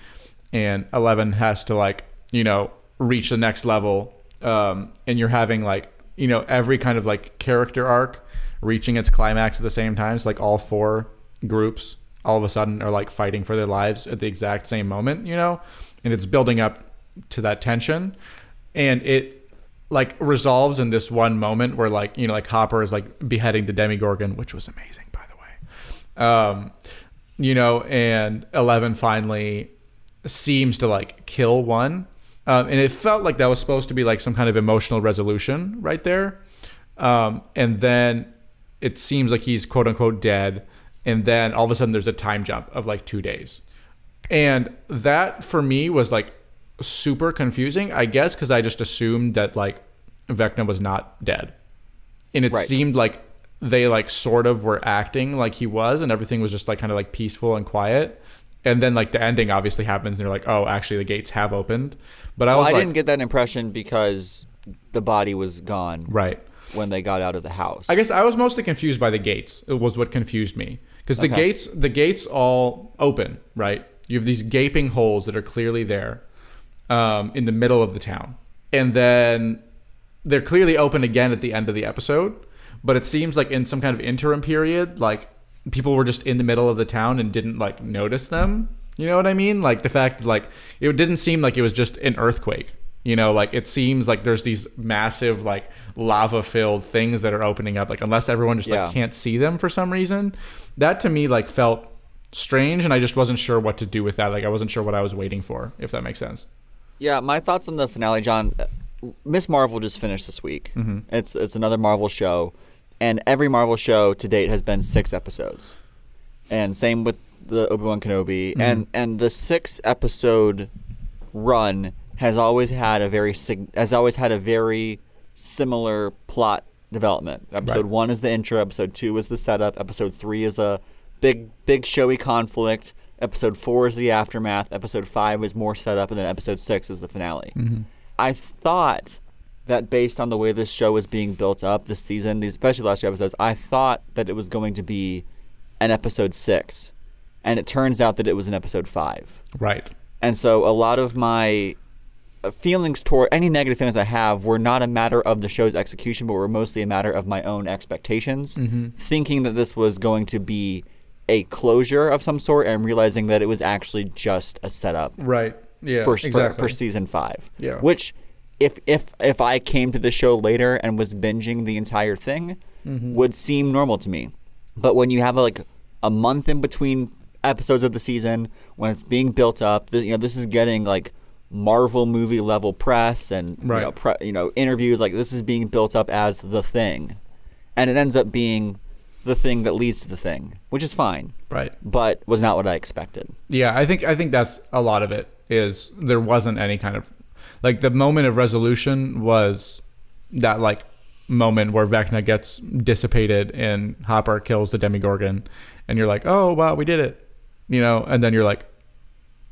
And Eleven has to, like, you know, reach the next level. Um, and you're having, like, you know, every kind of like character arc reaching its climax at the same time. It's like all four groups all of a sudden are like fighting for their lives at the exact same moment, you know? And it's building up to that tension. And it like resolves in this one moment where like, you know, like Hopper is like beheading the Demogorgon, which was amazing, by the way. Um, you know, and Eleven finally seems to like kill one. Um, and it felt like that was supposed to be like some kind of emotional resolution right there. Um, and then it seems like he's quote unquote dead. And then all of a sudden there's a time jump of like two days. And that for me was like super confusing, I guess, because I just assumed that like Vecna was not dead. And it Right. seemed like they like sort of were acting like he was, and everything was just like kind of like peaceful and quiet. And then like the ending obviously happens, and they're like, oh, actually the gates have opened. But I Well, was I like, didn't get that impression because the body was gone right. when they got out of the house. I guess I was mostly confused by the gates. It was what confused me because the Okay. gates the gates all open, right? You have these gaping holes that are clearly there um, in the middle of the town, and then they're clearly open again at the end of the episode. But it seems like in some kind of interim period, like people were just in the middle of the town and didn't like notice them. You know what I mean? Like the fact, like it didn't seem like it was just an earthquake. You know, like it seems like there's these massive, like lava filled things that are opening up. Like unless everyone just Yeah. like can't see them for some reason, that to me like felt strange, and I just wasn't sure what to do with that. Like I wasn't sure what I was waiting for, if that makes sense. Yeah, my thoughts on the finale, John. uh, Miss Marvel just finished this week. Mm-hmm. It's it's another Marvel show, and every Marvel show to date has been six episodes, and same with the Obi Wan Kenobi, Mm-hmm. and and the six episode run has always had a very sig- has always had a very similar plot development. Episode Right. one is the intro. Episode two is the setup. Episode three is a big big showy conflict. Episode four is the aftermath. Episode five is more setup, and then episode six is the finale. I thought that based on the way this show was being built up this season, these especially the last two episodes, I thought that it was going to be an episode six, and it turns out that it was an episode five. Right. And so a lot of my uh, feelings toward any negative feelings I have were not a matter of the show's execution, but were mostly a matter of my own expectations, thinking that this was going to be a closure of some sort, and realizing that it was actually just a setup Right. Yeah. for, for for season five. Yeah. Which, if if if I came to the show later and was binging the entire thing, Mm-hmm. would seem normal to me. But when you have like a month in between episodes of the season, when it's being built up, th- you know this is getting like Marvel movie level press and you know, Right. pre- you know interviews. Like this is being built up as the thing, and it ends up being the thing that leads to the thing, which is fine, Right. but was not what I expected. Yeah, I think I think that's a lot of it. Is there wasn't any kind of like the moment of resolution was that like moment where Vecna gets dissipated and Hopper kills the Demogorgon, and you're like, oh wow, we did it, you know, and then you're like,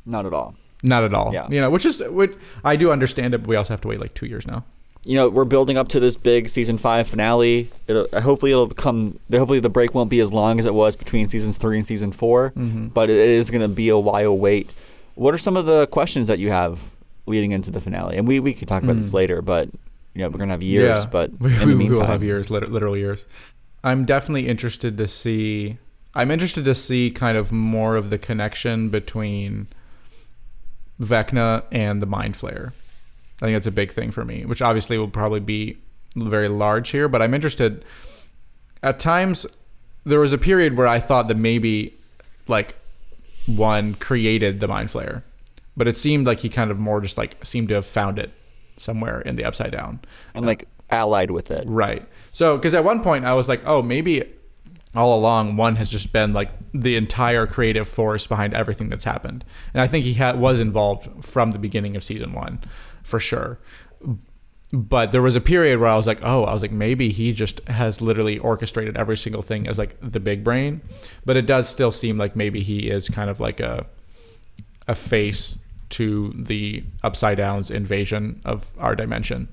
Not at all. not at all, Yeah. you know, which is which I do understand it, but we also have to wait like two years now. you know we're building up to this big season five finale. It'll, hopefully it'll come. Hopefully the break won't be as long as it was between seasons three and season 4 mm-hmm. But it is going to be a while wait. What are some of the questions that you have leading into the finale? And we we could talk about this hmm. later, but you know we're going to have years. But we, in we the meantime, will have years, literal years. I'm definitely interested to see. I'm interested to see kind of more of the connection between Vecna and the Mind Flayer. I think that's a big thing for me, which obviously will probably be very large here. But I'm interested. At times, there was a period where I thought that maybe, like, one created the Mind Flayer, but it seemed like he kind of more just like seemed to have found it somewhere in the Upside Down. and like allied with it. Right. So, because at one point I was like, oh, maybe all along one has just been like the entire creative force behind everything that's happened, and I think he had was involved from the beginning of season one, for sure. But there was a period where I was like, oh, I was like, maybe he just has literally orchestrated every single thing as like the big brain, but it does still seem like maybe he is kind of like a a face to the upside down's invasion of our dimension.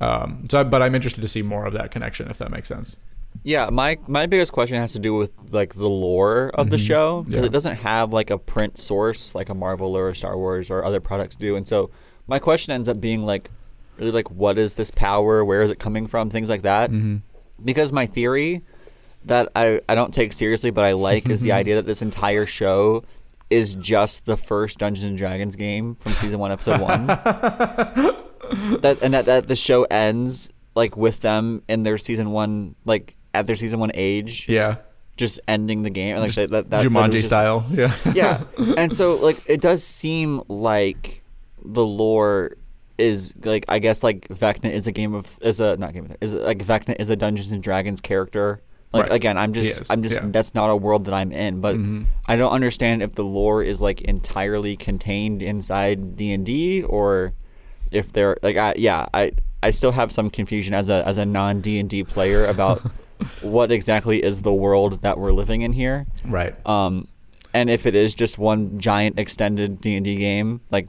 Um, so, but I'm interested to see more of that connection, if that makes sense. Yeah, my my biggest question has to do with like the lore of the show because Yeah. it doesn't have like a print source like a Marvel or a Star Wars or other products do, and so my question ends up being like, really like, what is this power? Where is it coming from? Things like that. Mm-hmm. Because my theory that I I don't take seriously but I like is the idea that this entire show is just the first Dungeons and Dragons game from season one, episode one. that and that, that the show ends like with them in their season one like at their season one age. Yeah, just ending the game like that, that, that, Jumanji just- style. Yeah, yeah. And so like it does seem like the lore is like i guess like vecna is a game of is a not game of is like vecna is a dungeons and dragons character like Right. again i'm just i'm just yeah. that's not a world that i'm in but Mhm. i don't understand if the lore is like entirely contained inside d&d or if they're like I, yeah i i still have some confusion as a as a non d&d player about what exactly is the world that we're living in here right. um, and if it is just one giant extended D and D game, like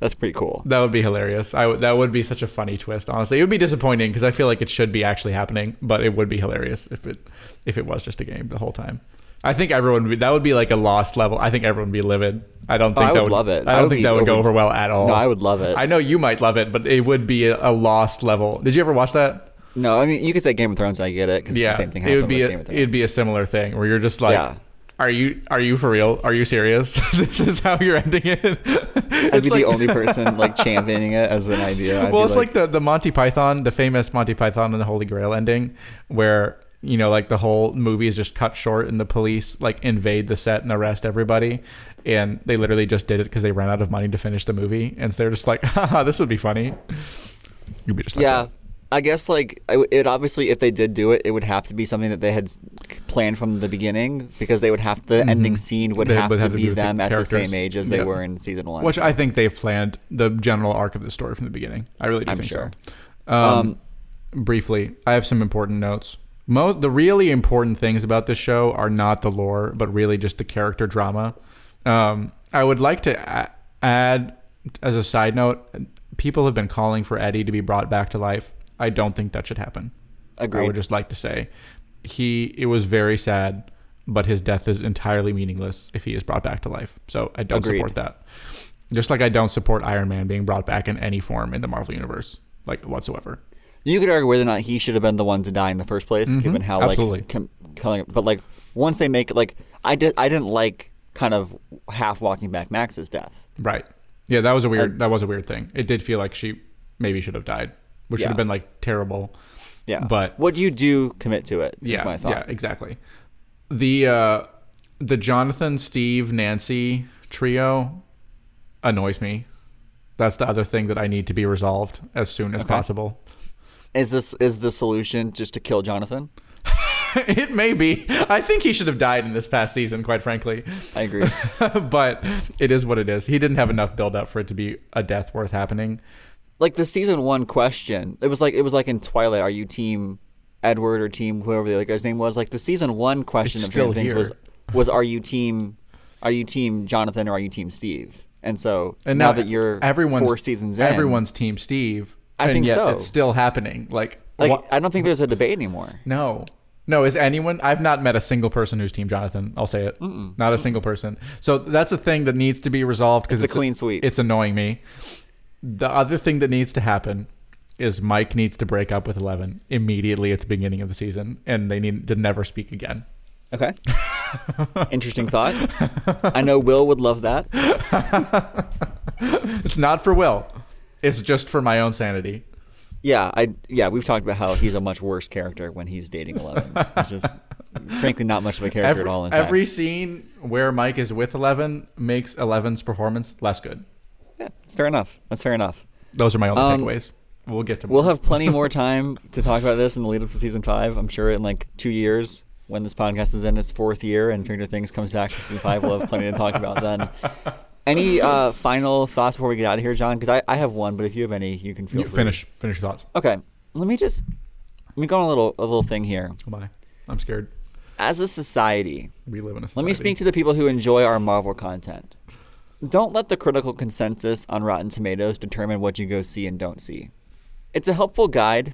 that's pretty cool. That would be hilarious. I. That would be such a funny twist. Honestly, it would be disappointing because I feel like it should be actually happening, but it would be hilarious if it if it was just a game the whole time. I think everyone would be, that would be like a lost level. I think everyone would be livid. I don't Oh, think I that would would love it. I I don't would think that would go over- over well at all. No, I would love it. I know you might love it, but it would be a, a lost level. Did you ever watch that? No, I mean you could say Game of Thrones. I get it because yeah, the same thing it would be with a, Game of Thrones. it'd be a similar thing where you're just like, Yeah. Are you are you for real? Are you serious? this is how you're ending it. I'd be the only person like championing it as an idea. I'd well, be it's like, the the Monty Python, the famous Monty Python and the Holy Grail ending, where you know, like the whole movie is just cut short, and the police like invade the set and arrest everybody, and they literally just did it because they ran out of money to finish the movie, and so they're just like, haha, this would be funny. You'd be just like, yeah. that. I guess like it obviously if they did do it, it would have to be something that they had planned from the beginning because they would have the ending Mhm. scene would They have would to have be with the them at the same age as they Yeah. were in season one. which I think they've planned the general arc of the story from the beginning. I really do I'm think sure. so. Um, Um, briefly, I have some important notes. Most the really important things about this show are not the lore, but really just the character drama. Um, I would like to a- add, as a side note, people have been calling for Eddie to be brought back to life. I don't think that should happen. I Agreed. would just like to say, he. It was very sad but his death is entirely meaningless if he is brought back to life. So I don't Agreed. support that. Just like I don't support Iron Man being brought back in any form in the Marvel universe, like whatsoever. You could argue whether or not he should have been the one to die in the first place, given how Mm-hmm. absolutely. like com-. But like once they make it, like I did, I didn't like kind of half walking back Max's death. Right. Yeah, that was a weird. that was a weird thing. It did feel like she maybe should have died, which should Yeah. have been like terrible. Yeah, But- what you do commit to it. Yeah, my thought. yeah, exactly. The uh, the Jonathan, Steve, Nancy trio annoys me. That's the other thing that I need to be resolved as soon as Okay. possible. Is this is the solution just to kill Jonathan? it may be. I think he should have died in this past season, quite frankly. I agree. but it is what it is. He didn't have enough build up for it to be a death worth happening. Like the season one question. It was like it was like in Twilight. Are you team Edward or team whoever the other guy's name was? Like the season one question It's of still Things was was Are you team Are you team Jonathan or are you team Steve? And so And now, now, that you're everyone's four seasons in, everyone's team Steve. I think so. It's still happening. Like, like wha- I don't think there's a debate anymore. no, no. Is anyone? I've not met a single person who's team Jonathan. I'll say it. Not a single person. So that's a thing that needs to be resolved because It's a clean sweep. It's annoying me. The other thing that needs to happen is Mike needs to break up with Eleven immediately at the beginning of the season, and they need to never speak again. Okay. Interesting thought. I know Will would love that. It's not for Will. It's just for my own sanity. Yeah, I yeah, we've talked about how he's a much worse character when he's dating Eleven. It's just frankly not much of a character Every, at all. In fact. every scene where Mike is with Eleven makes Eleven's performance less good. Yeah, it's fair enough. That's fair enough. Those are my only Um, takeaways. We'll get to We'll have plenty more time to talk about this in the lead up to season five. I'm sure in like two years, when this podcast is in its fourth year and Stranger Things comes back for season five, we'll have plenty to talk about then. Any uh, final thoughts before we get out of here, John? Because I, I have one, but if you have any, you can feel You free. finish finish your thoughts. Okay, let me just let me go on a little a little thing here. Oh my, I'm scared. As a society, We live in a society. let me speak to the people who enjoy our Marvel content. Don't let the critical consensus on Rotten Tomatoes determine what you go see and don't see. It's a helpful guide.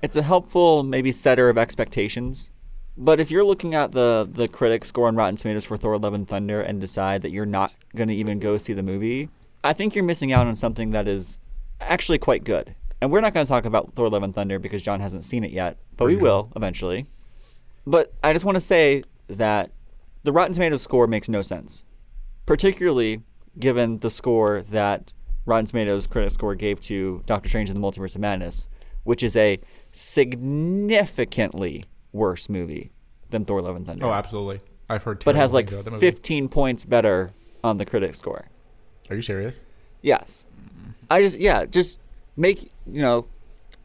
It's a helpful maybe setter of expectations. But if you're looking at the the critic score on Rotten Tomatoes for Thor: Love and Thunder and decide that you're not going to even go see the movie, I think you're missing out on something that is actually quite good. And we're not going to talk about Thor: Love and Thunder because John hasn't seen it yet, but we will eventually. But I just want to say that the Rotten Tomatoes score makes no sense, particularly given the score that Rotten Tomatoes critic score gave to Doctor Strange in the Multiverse of Madness, which is a significantly worse movie than Thor: Love and Thunder, Oh, absolutely. I've heard. but has like things about the movie. 15 points better on the critic score. Are you serious? Yes. I just yeah, just make you know,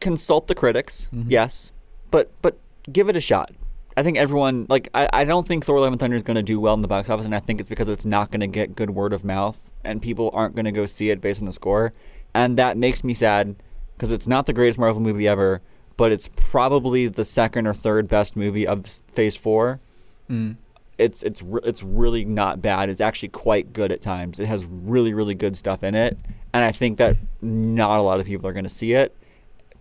consult the critics. Mm-hmm. Yes, but but give it a shot. I think everyone like I, I don't think Thor: Love and Thunder is going to do well in the box office, and I think it's because it's not going to get good word of mouth, and people aren't going to go see it based on the score, and that makes me sad because it's not the greatest Marvel movie ever, but it's probably the second or third best movie of Phase Four mm. it's it's re- it's really not bad. It's actually quite good at times. It has really really good stuff in it, and I think that not a lot of people are going to see it,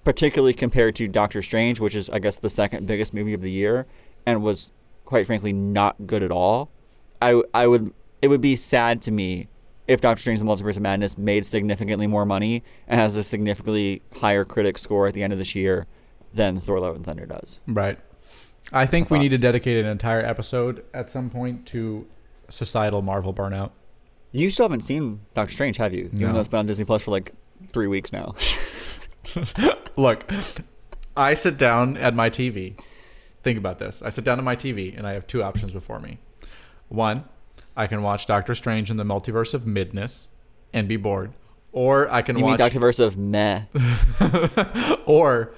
particularly compared to Doctor Strange, which is I guess the second biggest movie of the year, and was quite frankly not good at all. I I would it would be sad to me if Doctor Strange: The Multiverse of Madness made significantly more money and has a significantly higher critic score at the end of this year than Thor: Love and Thunder does. Right. I think we need to dedicate an entire episode at some point to societal Marvel burnout. You still haven't seen Doctor Strange, have you? Even No. though it's been on Disney Plus for like three weeks now. Look, I sit down at my TV. Think about this. I sit down at my TV and I have two options before me. One, I can watch Doctor Strange in the Multiverse of Midness and be bored. Or I can You watch Doctor Verse of meh? or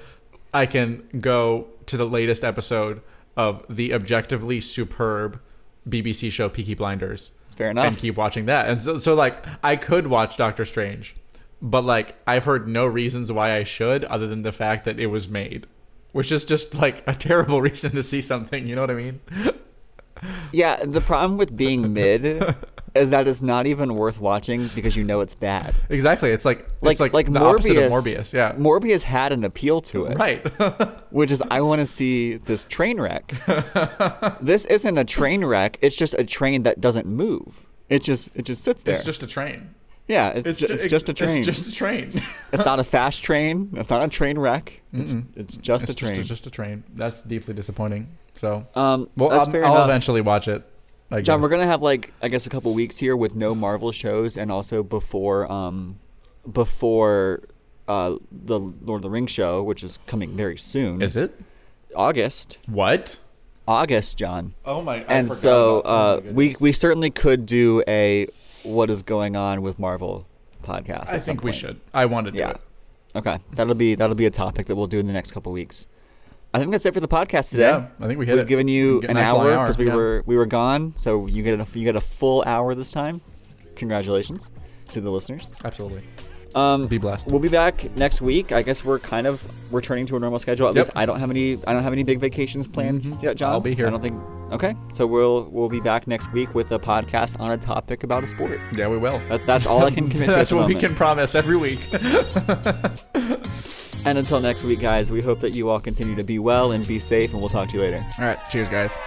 I can go to the latest episode of the objectively superb BBC show Peaky Blinders It's fair enough. and keep watching that. And so, so like I could watch Doctor Strange, but like I've heard no reasons why I should other than the fact that it was made, which is just like a terrible reason to see something. You know what I mean? yeah, the problem with being mid is that it's not even worth watching because you know it's bad. Exactly. It's like Like it's like, like the Morbius. opposite of Morbius. Yeah. Morbius had an appeal to it. right. which is I want to see this train wreck. this isn't a train wreck. It's just a train that doesn't move. It just it just sits there. it's just a train. Yeah, it's, It's, ju- it's just a train. It's just a train. It's not a fast train. It's not a train wreck. It's, it's just it's a train. Just, just a train. That's deeply disappointing. So, um, well, that's I'll, I'll eventually watch it. I John, guess. we're gonna have like I guess a couple weeks here with no Marvel shows, and also before um, before uh, the Lord of the Rings show, which is coming very soon. Is it? August? What? August, John. Oh my! I and so oh uh, we we certainly could do a what is going on with Marvel podcast. I think we should. I want to do Yeah. it. Okay, that'll be that'll be a topic that we'll do in the next couple weeks. I think that's it for the podcast today. Yeah, I think we hit We've it. given you an hour hour, because we yeah. were we were gone, so you get a you get a full hour this time. Congratulations to the listeners. Absolutely. Um, Be blessed. We'll be back next week. I guess we're kind of returning to a normal schedule. At Yep. least I don't have any. I don't have any big vacations planned Mhm. yet, John. I'll be here. I don't think. Okay, so we'll we'll be back next week with a podcast on a topic about a sport. Yeah, we will. That, that's all I can commit to. That's at the what we can promise every week. And until next week, guys, we hope that you all continue to be well and be safe, and we'll talk to you later. All right. Cheers, guys.